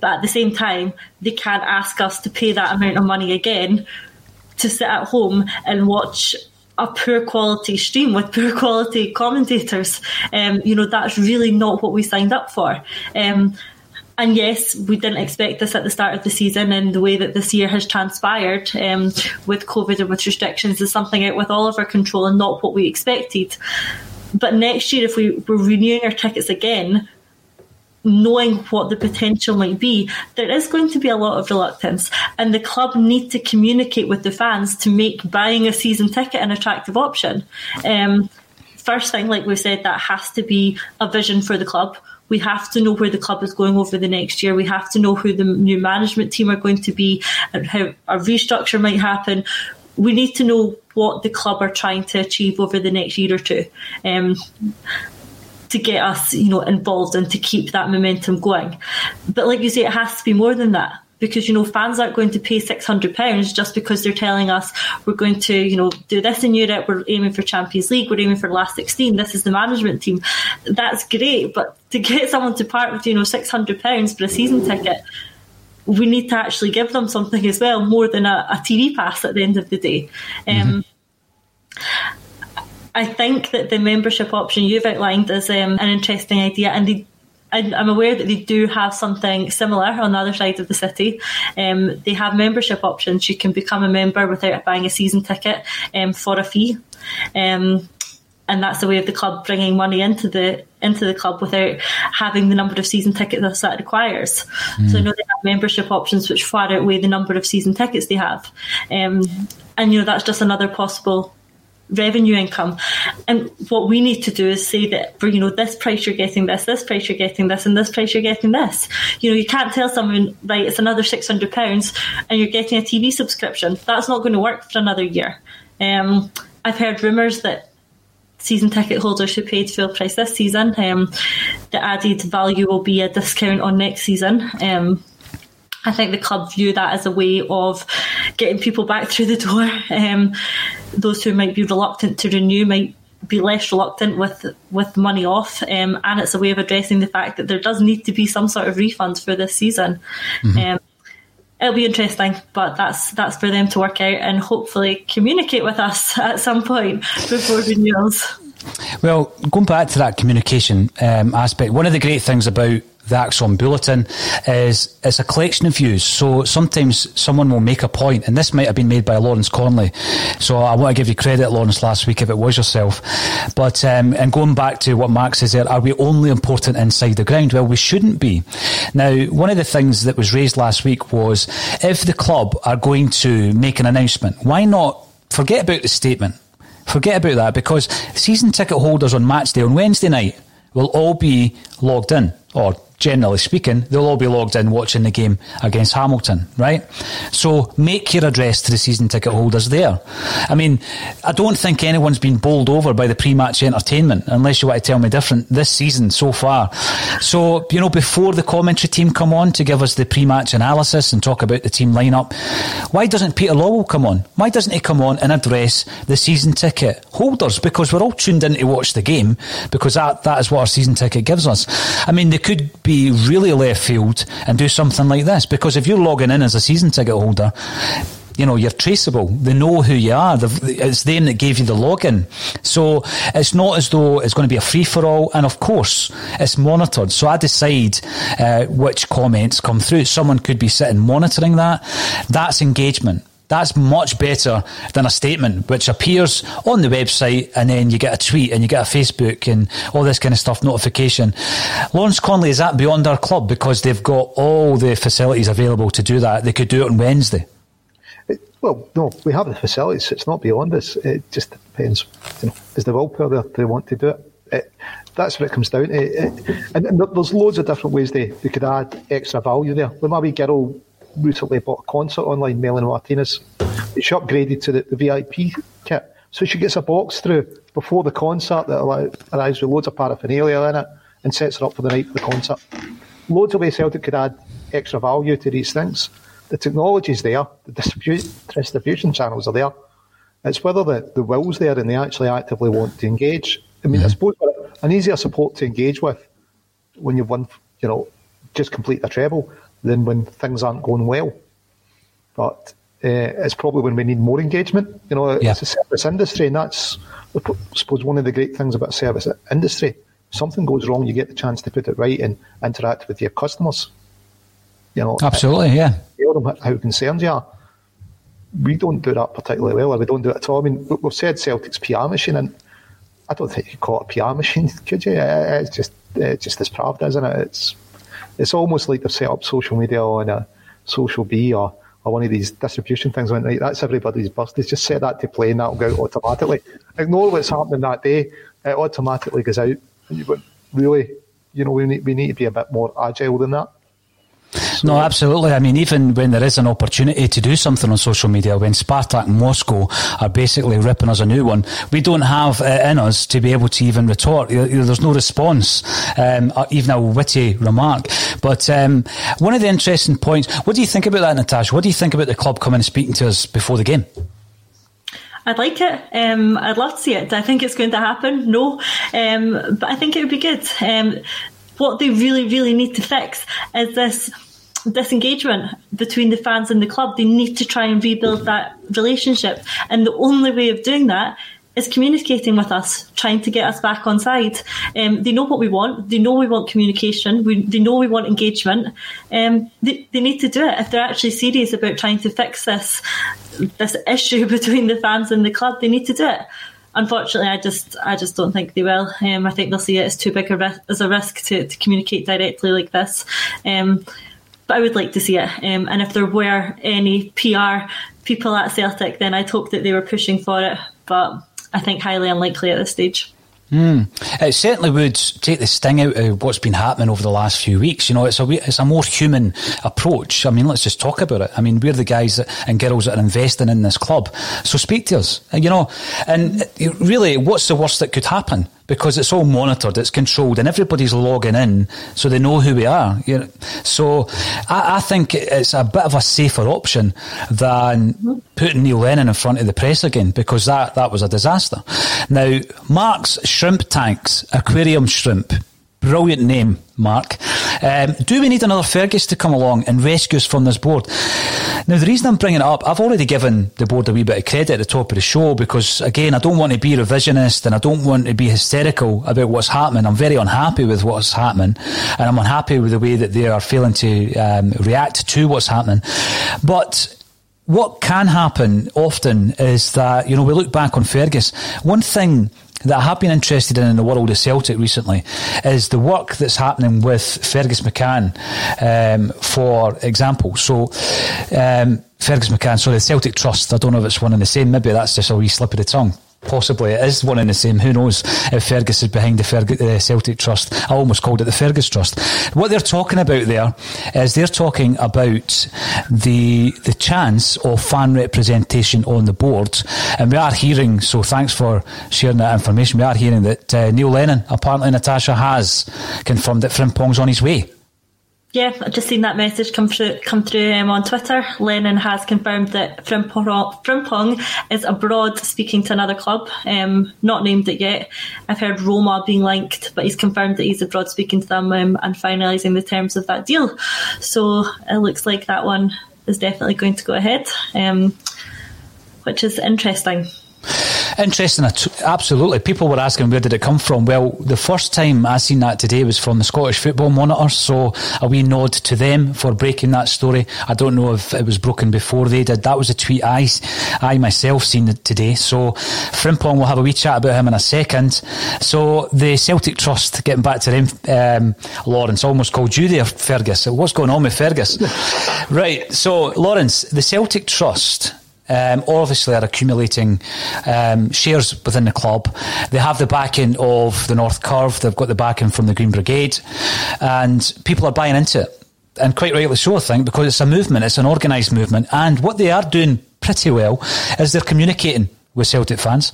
But at the same time, they can't ask us to pay that amount of money again to sit at home and watch a poor quality stream with poor quality commentators. Um, you know, that's really not what we signed up for. Um, and yes, we didn't expect this at the start of the season, and the way that this year has transpired um, with COVID and with restrictions is something out with all of our control and not what we expected. But next year, if we were renewing our tickets again, knowing what the potential might be, there is going to be a lot of reluctance, and the club need to communicate with the fans to make buying a season ticket an attractive option. Um, first thing, like we said, that has to be a vision for the club we have to know where the club is going over the next year. We have to know who the new management team are going to be and how a restructure might happen. We need to know what the club are trying to achieve over the next year or two. Um, to get us, you know, involved and to keep that momentum going. But like you say, it has to be more than that because you know fans aren't going to pay six hundred pounds just because they're telling us we're going to you know do this in Europe. We're aiming for Champions League. We're aiming for the last sixteen. This is the management team. That's great, but to get someone to part with you know six hundred pounds for a season ticket. We need to actually give them something as well, more than a, a TV pass at the end of the day. Um, mm-hmm. I think that the membership option you've outlined is um, an interesting idea, and they I'm aware that they do have something similar on the other side of the city. Um, they have membership options. You can become a member without buying a season ticket um, for a fee. Um, and that's the way of the club bringing money into the into the club without having the number of season tickets that it requires. Mm. So I know they have membership options which far outweigh the number of season tickets they have, um, and you know that's just another possible revenue income. And what we need to do is say that for, you know, this price you're getting this, this price you're getting this, and this price you're getting this. You know, you can't tell someone, right, it's another £600 and you're getting a TV subscription. That's not going to work for another year. Um, I've heard rumours that season ticket holders who paid full price this season, um, the added value will be a discount on next season. Um, I think the club view that as a way of getting people back through the door. Um, those who might be reluctant to renew might be less reluctant with with money off, um, and it's a way of addressing the fact that there does need to be some sort of refund for this season. Mm-hmm. Um, it'll be interesting, but that's that's for them to work out and hopefully communicate with us at some point before renewals. Well, going back to that communication um, aspect, one of the great things about the ACSOM Bulletin is it's a collection of views. So sometimes someone will make a point, and this might have been made by Lawrence Connolly. So I want to give you credit, Lawrence, last week if it was yourself. But um, and going back to what Mark says there, are we only important inside the ground? Well, we shouldn't be. Now, one of the things that was raised last week was if the club are going to make an announcement, why not forget about the statement? Forget about that because season ticket holders on match day on Wednesday night will all be logged in or generally speaking, they'll all be logged in watching the game against Hamilton, right? So make your address to the season ticket holders there. I mean, I don't think anyone's been bowled over by the pre-match entertainment, unless you want to tell me different this season so far. So, you know, before the commentary team come on to give us the pre-match analysis and talk about the team lineup, why doesn't Peter Lawwell come on? Why doesn't he come on and address the season ticket holders? Because we're all tuned in to watch the game because that, that is what our season ticket gives us. I mean, they could be really left field and do something like this. Because if you're logging in as a season ticket holder, you know, you're traceable. They know who you are. It's them that gave you the login. So it's not as though it's going to be a free for all. And of course, it's monitored. So I decide uh, which comments come through. Someone could be sitting monitoring that. That's engagement. That's much better than a statement which appears on the website and then you get a tweet and you get a Facebook and all this kind of stuff notification. Lawrence Connolly, is that beyond our club because they've got all the facilities available to do that? They could do it on Wednesday. well, no, we have the facilities. It's not beyond us. It just depends. You know, is the willpower there? Do they want to do it? it that's what it comes down to. It, and, and, there's loads of different ways they, they could add extra value there. There might be girl recently bought a concert online, Melanie Martinez. She upgraded to the, the VIP kit. So she gets a box through before the concert that arrives with loads of paraphernalia in it and sets her up for the night of the concert. Loads of ways Celtic could add extra value to these things. The technology's there, the distribution, distribution channels are there. It's whether the, the will's there and they actually actively want to engage. I mean, mm-hmm. I suppose an easier support to engage with when you've won, you know, just complete a treble than when things aren't going well. But uh, it's probably when we need more engagement. You know, Yeah. it's a service industry, and that's I suppose one of the great things about service industry. Something goes wrong, you get the chance to put it right and interact with your customers. You know, Absolutely, yeah. tell them how concerned you are. We don't do that particularly well, or we don't do it at all. I mean, we- we've said Celtic's PR machine, and I don't think you could call it a PR machine, could you? It's just, it's just as Pravda, isn't it? It's, it's almost like they've set up social media on a social B or, or one of these distribution things. Went right, that's everybody's birthday. Just set that to play, and that'll go out automatically. Ignore what's happening that day; it automatically goes out. And you go, really, you know, we need we need to be a bit more agile than that. No, absolutely. I mean, even when there is an opportunity to do something on social media, when Spartak Moscow are basically ripping us a new one, we don't have it in us to be able to even retort. There's no response, um, even a witty remark. But um, one of the interesting points, what do you think about that, Natasha? What do you think about the club coming and speaking to us before the game? I'd like it. Um, I'd love to see it. Do I think it's going to happen? No. Um, but I think it would be good. Um, what they really, really need to fix is this disengagement between the fans and the club. They need to try and rebuild that relationship. And the only way of doing that is communicating with us, trying to get us back on side. Um, they know what we want. They know we want communication. We, they know we want engagement. Um, they, they need to do it if they're actually serious about trying to fix this this issue between the fans and the club. They need to do it. Unfortunately, I just I just don't think they will. Um, I think they'll see it as too big a ri- as a risk to, to communicate directly like this. But I would like to see it. Um, and if there were any PR people at Celtic, then I'd hope that they were pushing for it. But I think highly unlikely at this stage. It certainly would take the sting out of what's been happening over the last few weeks. You know, it's a it's a more human approach. I mean, let's just talk about it. I mean, we're the guys that, and girls that are investing in this club, so speak to us. You know, and really, what's the worst that could happen? Because it's all monitored, it's controlled, and everybody's logging in, so they know who we are. You know? So, I, I think it's a bit of a safer option than putting Neil Lennon in front of the press again, because that that was a disaster. Now, Mark's Shrimp Tanks, Aquarium Shrimp. Brilliant name, Mark. Um, do we need another Fergus to come along and rescue us from this board? Now, the reason I'm bringing it up, I've already given the board a wee bit of credit at the top of the show because, again, I don't want to be revisionist and I don't want to be hysterical about what's happening. I'm very unhappy with what's happening and I'm unhappy with the way that they are failing to um, react to what's happening. But what can happen often is that, you know, we look back on Fergus. One thing that I have been interested in in the world of Celtic recently is the work that's happening with Fergus McCann, um, for example. So, um, Fergus McCann, sorry, the Celtic Trust. I don't know if it's one and the same. Maybe that's just a wee slip of the tongue. Possibly it is one and the same. Who knows if Fergus is behind the Ferg- uh, Celtic Trust? I almost called it the Fergus Trust. What they're talking about there is they're talking about the the chance of fan representation on the board, and we are hearing. So thanks for sharing that information. We are hearing that uh, Neil Lennon, apparently Natasha, has confirmed that Frimpong's on his way. Yeah, I've just seen that message come through come through um, on Twitter. Lennon has confirmed that Frimpong, is abroad speaking to another club, um, not named it yet. I've heard Roma being linked, but he's confirmed that he's abroad speaking to them um, and finalising the terms of that deal. So it looks like that one is definitely going to go ahead, um, which is interesting. Interesting, absolutely. People were asking where did it come from. Well, the first time I seen that today was from the Scottish Football Monitor, so a wee nod to them for breaking that story. I don't know if it was broken before they did. That was a tweet I, I myself seen today. So Frimpong will have a wee chat about him in a second. So the Celtic Trust, getting back to them, um, Lawrence almost called you there, Fergus. What's going on with Fergus? right. So Lawrence, the Celtic Trust um, obviously are accumulating um, shares within the club. They have the backing of the North Curve, they've got the backing from the Green Brigade, and people are buying into it. And quite rightly so, I think, because it's a movement, it's an organised movement. And what they are doing pretty well is they're communicating with Celtic fans.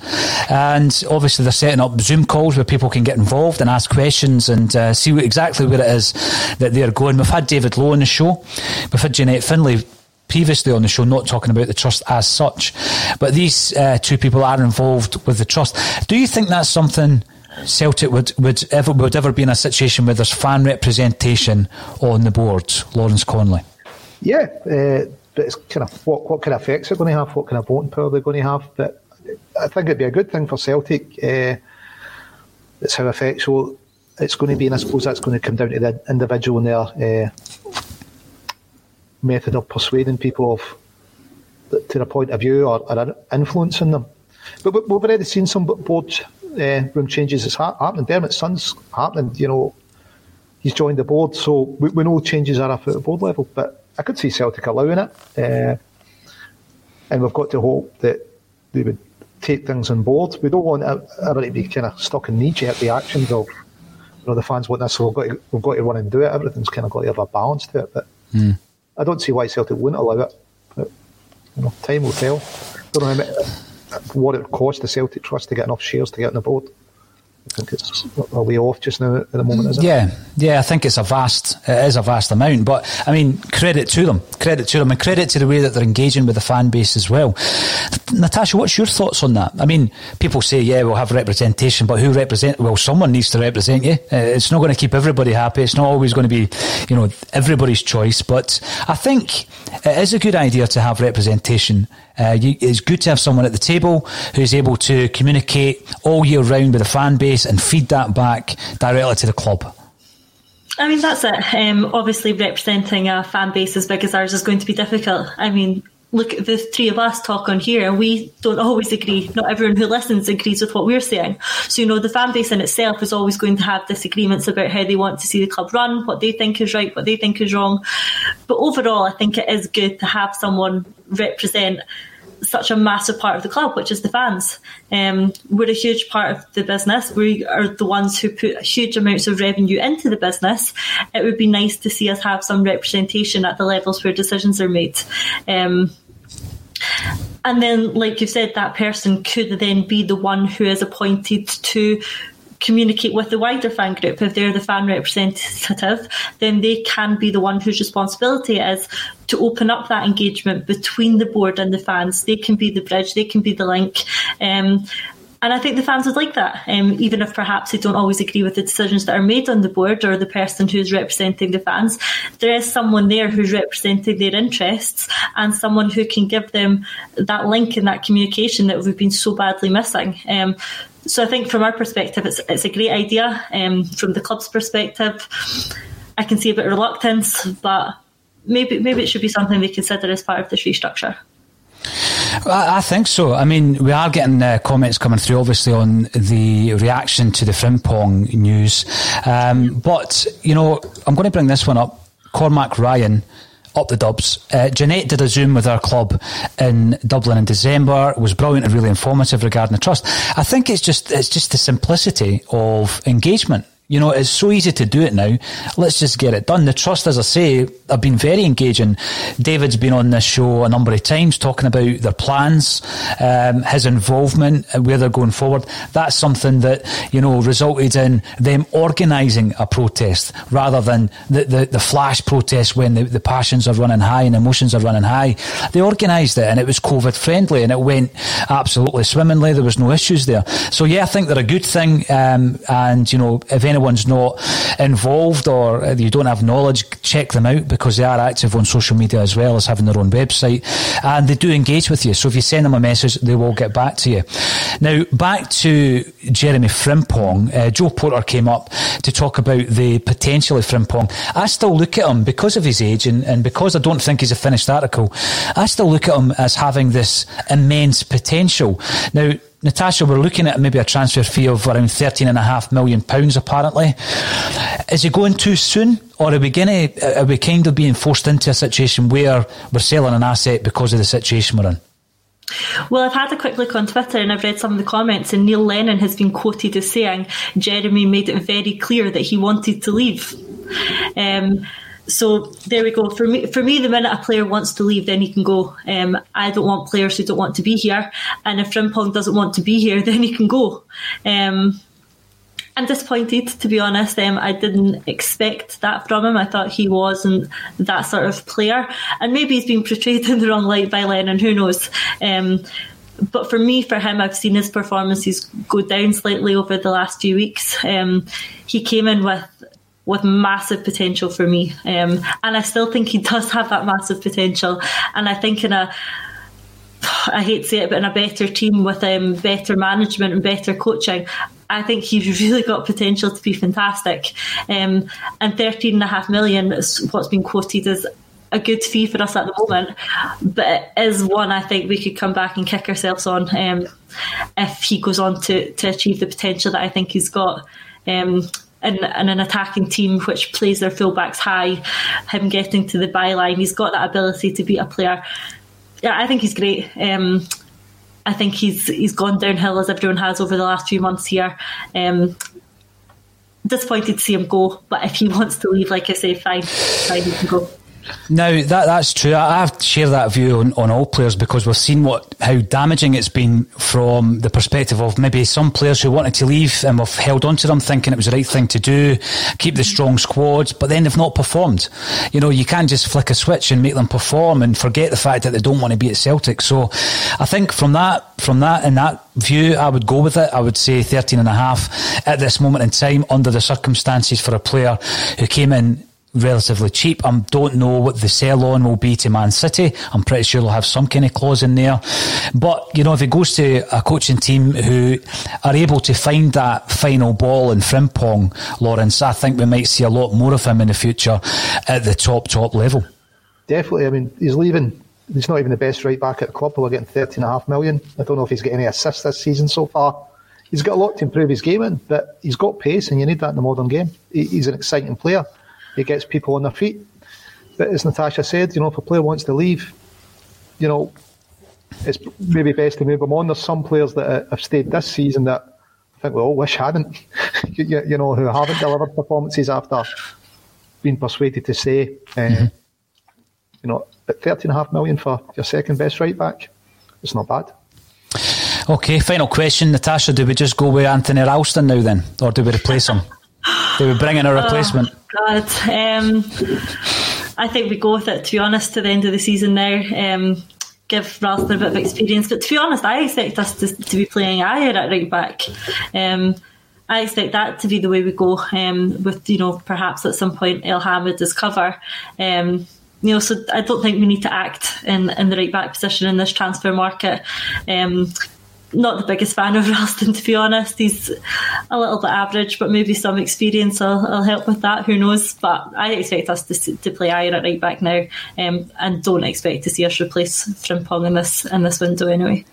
And obviously, they're setting up Zoom calls where people can get involved and ask questions and uh, see exactly where it is that they're going. We've had David Lowe on the show, we've had Jeanette Findlay previously on the show, not talking about the trust as such, but these uh, two people are involved with the trust. Do you think that's something Celtic would, would ever would ever be in a situation where there's fan representation on the board, Lawrence Connolly? Yeah, uh, but it's kind of what what kind of effects they're going to have, what kind of voting power they're going to have. But I think it'd be a good thing for Celtic. Uh, it's how effectual it's going to be, and I suppose that's going to come down to the individual and their uh, method of persuading people of to their point of view or, or influencing them. But we've already seen some board uh, room changes. It's happening. Dermot's son's happening. You know, he's joined the board, so we, we know changes are up at board level. But I could see Celtic allowing it, uh, and we've got to hope that they would take things on board. We don't want everybody to be kind of stuck in knee-jerk reactions of, you know, the fans want this, so we've got, to, we've got to run and do it. Everything's kind of got to have a balance to it. But mm. I don't see why Celtic wouldn't allow it. But, you know, time will tell. Don't know how what it would cost the Celtic Trust to get enough shares to get on the board. I think it's a way off just now at the moment, yeah, it? Yeah, yeah, I think it's a vast, it is a vast amount. But I mean, credit to them, credit to them, and credit to the way that they're engaging with the fan base as well. Natasha, what's your thoughts on that? I mean, people say, yeah, we'll have representation, but who represent? Well, someone needs to represent you. Uh, it's not going to keep everybody happy. It's not always going to be, you know, everybody's choice. But I think it is a good idea to have representation uh, you, it's good to have someone at the table who's able to communicate all year round with the fan base and feed that back directly to the club. I mean, that's it. Um, obviously, representing a fan base as big as ours is going to be difficult. I mean, look at the three of us talk on here and we don't always agree. Not everyone who listens agrees with what we're saying. So, you know, the fan base in itself is always going to have disagreements about how they want to see the club run, what they think is right, what they think is wrong. But overall, I think it is good to have someone represent such a massive part of the club, which is the fans. Um, we're a huge part of the business. We are the ones who put huge amounts of revenue into the business. It would be nice to see us have some representation at the levels where decisions are made. Um, and then, like you said, that person could then be the one who is appointed to communicate with the wider fan group. If they're the fan representative, then they can be the one whose responsibility it is to open up that engagement between the board and the fans. They can be the bridge, they can be the link. Um, and I think the fans would like that, um, even if perhaps they don't always agree with the decisions that are made on the board or the person who's representing the fans. There is someone there who's representing their interests and someone who can give them that link and that communication that we've been so badly missing. Um, so I think from our perspective, it's it's a great idea. Um, from the club's perspective, I can see a bit of reluctance, but maybe maybe it should be something we consider as part of this restructure. I think so. I mean, we are getting uh, comments coming through, obviously, on the reaction to the Frimpong news. Um, but, you know, I'm going to bring this one up. Cormac Ryan up the dubs. Uh, Jeanette did a Zoom with our club in Dublin in December. It was brilliant and really informative regarding the trust. I think it's just it's just the simplicity of engagement you know, it's so easy to do it now. Let's just get it done. The trust, as I say, have been very engaging. David's been on this show a number of times talking about their plans, um, his involvement, where they're going forward. That's something that, you know, resulted in them organising a protest rather than the, the, the flash protest when the, the passions are running high and emotions are running high. They organised it and it was COVID friendly and it went absolutely swimmingly. There was no issues there. So yeah, I think they're a good thing. Um, and, you know, if anyone's not involved or you don't have knowledge, check them out because they are active on social media as well as having their own website and they do engage with you. So if you send them a message, they will get back to you. Now, back to Jeremie Frimpong. Uh, Joe Porter came up to talk about the potential of Frimpong. I still look at him because of his age and, and because I don't think he's a finished article. I still look at him as having this immense potential. Now, Natasha, we're looking at maybe a transfer fee of around £13.5 million, apparently. Is he going too soon? Or are we, gonna, are we kind of being forced into a situation where we're selling an asset because of the situation we're in? Well, I've had a quick look on Twitter and I've read some of the comments, and Neil Lennon has been quoted as saying Jeremie made it very clear that he wanted to leave. Um, so there we go. For me, for me, the minute a player wants to leave, then he can go. Um, I don't want players who don't want to be here, and if Frimpong doesn't want to be here, then he can go. Um, I'm disappointed, to be honest. Um, I didn't expect that from him. I thought he wasn't that sort of player, and maybe he's been portrayed in the wrong light by Lennon. Who knows? Um, but for me, for him, I've seen his performances go down slightly over the last few weeks. Um, he came in with with massive potential for me. Um, and I still think he does have that massive potential. And I think in a I hate to say it, but in a better team with um, better management and better coaching, I think he's really got potential to be fantastic. Um, and thirteen and a half million is what's been quoted as a good fee for us at the moment, but it is one I think we could come back and kick ourselves on um, if he goes on to, to achieve the potential that I think he's got. Um, in, in, an attacking team which plays their fullbacks high, him getting to the byline, he's got that ability to beat a player. Yeah, I think he's great. Um, I think he's he's gone downhill as everyone has over the last few months here. Um, disappointed to see him go, but if he wants to leave, like I say, fine, fine, he can go. Now that that's true. I, share that view on, on all players because we've seen what how damaging it's been from the perspective of maybe some players who wanted to leave and we've held on to them thinking it was the right thing to do, keep the strong squads, but then they've not performed. You know, you can't just flick a switch and make them perform and forget the fact that they don't want to be at Celtic. So I think from that from that and that view, I would go with it. I would say 13 and a half at this moment in time under the circumstances for a player who came in relatively cheap. I don't know what the sell on will be to Man City. I'm pretty sure they'll have some kind of clause in there. But, you know, if it goes to a coaching team who are able to find that final ball in Frimpong, Lawrence, I think we might see a lot more of him in the future at the top, top level. Definitely. I mean, he's leaving. He's not even the best right back at the club. We're getting 13.5 million. I don't know if he's got any assists this season so far. He's got a lot to improve his game in, but he's got pace, and you need that in the modern game. He's an exciting player. He gets people on their feet. But as Natasha said, you know, if a player wants to leave, you know, it's maybe best to move them on. There's some players that have stayed this season that I think we all wish hadn't, you, you, know, who haven't delivered performances after being persuaded to stay. Uh, mm-hmm. You know, but 13.5 million for your second best right back, it's not bad. Okay, final question, Natasha. Do we just go with Anthony Ralston now then, or do we replace him? Do we bring in a oh, replacement? Oh. God. Um, I think we go with it, to be honest, to the end of the season now. Um, give Ralston a bit of experience. But to be honest, I expect us to, to be playing Ajer at right back. Um, I expect that to be the way we go um, with, you know, perhaps at some point Elhamed as cover. Um, you know, so I don't think we need to act in, in the right back position in this transfer market. Um, not the biggest fan of Ralston, to be honest. He's a little bit average, but maybe some experience will, will help with that. Who knows? But I expect us to, to play Ajer at right back now, um, and don't expect to see us replace Frimpong in this in this window anyway.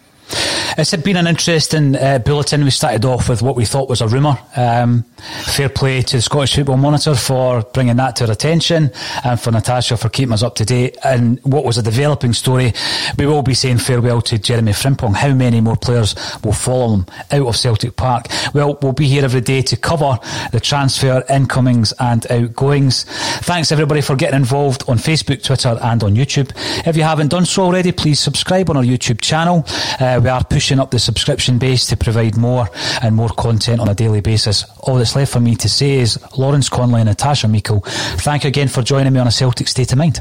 It's been an interesting uh, bulletin. We started off with what we thought was a rumour. Um, fair play to the Scottish Football Monitor for bringing that to our attention and for Natasha for keeping us up to date. And what was a developing story, we will be saying farewell to Jeremie Frimpong. How many more players will follow him out of Celtic Park? Well, we'll be here every day to cover the transfer incomings and outgoings. Thanks everybody for getting involved on Facebook, Twitter, and on YouTube. If you haven't done so already, please subscribe on our YouTube channel. Uh, Uh, we are pushing up the subscription base to provide more and more content on a daily basis. All that's left for me to say is Lawrence Connolly and Natasha Meikle, thank you again for joining me on a Celtic State of Mind.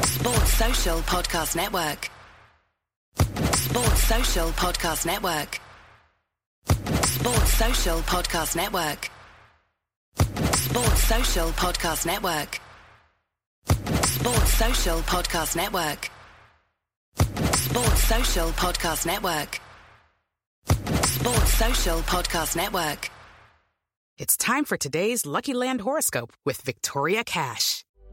Sports Social Podcast Network. Sports Social Podcast Network. Sports Social Podcast Network. Sports Social Podcast Network. Sports Social Podcast Network. Sports Social Podcast Network. Sports Social Podcast Network. It's time for today's Lucky Land horoscope with Victoria Cash.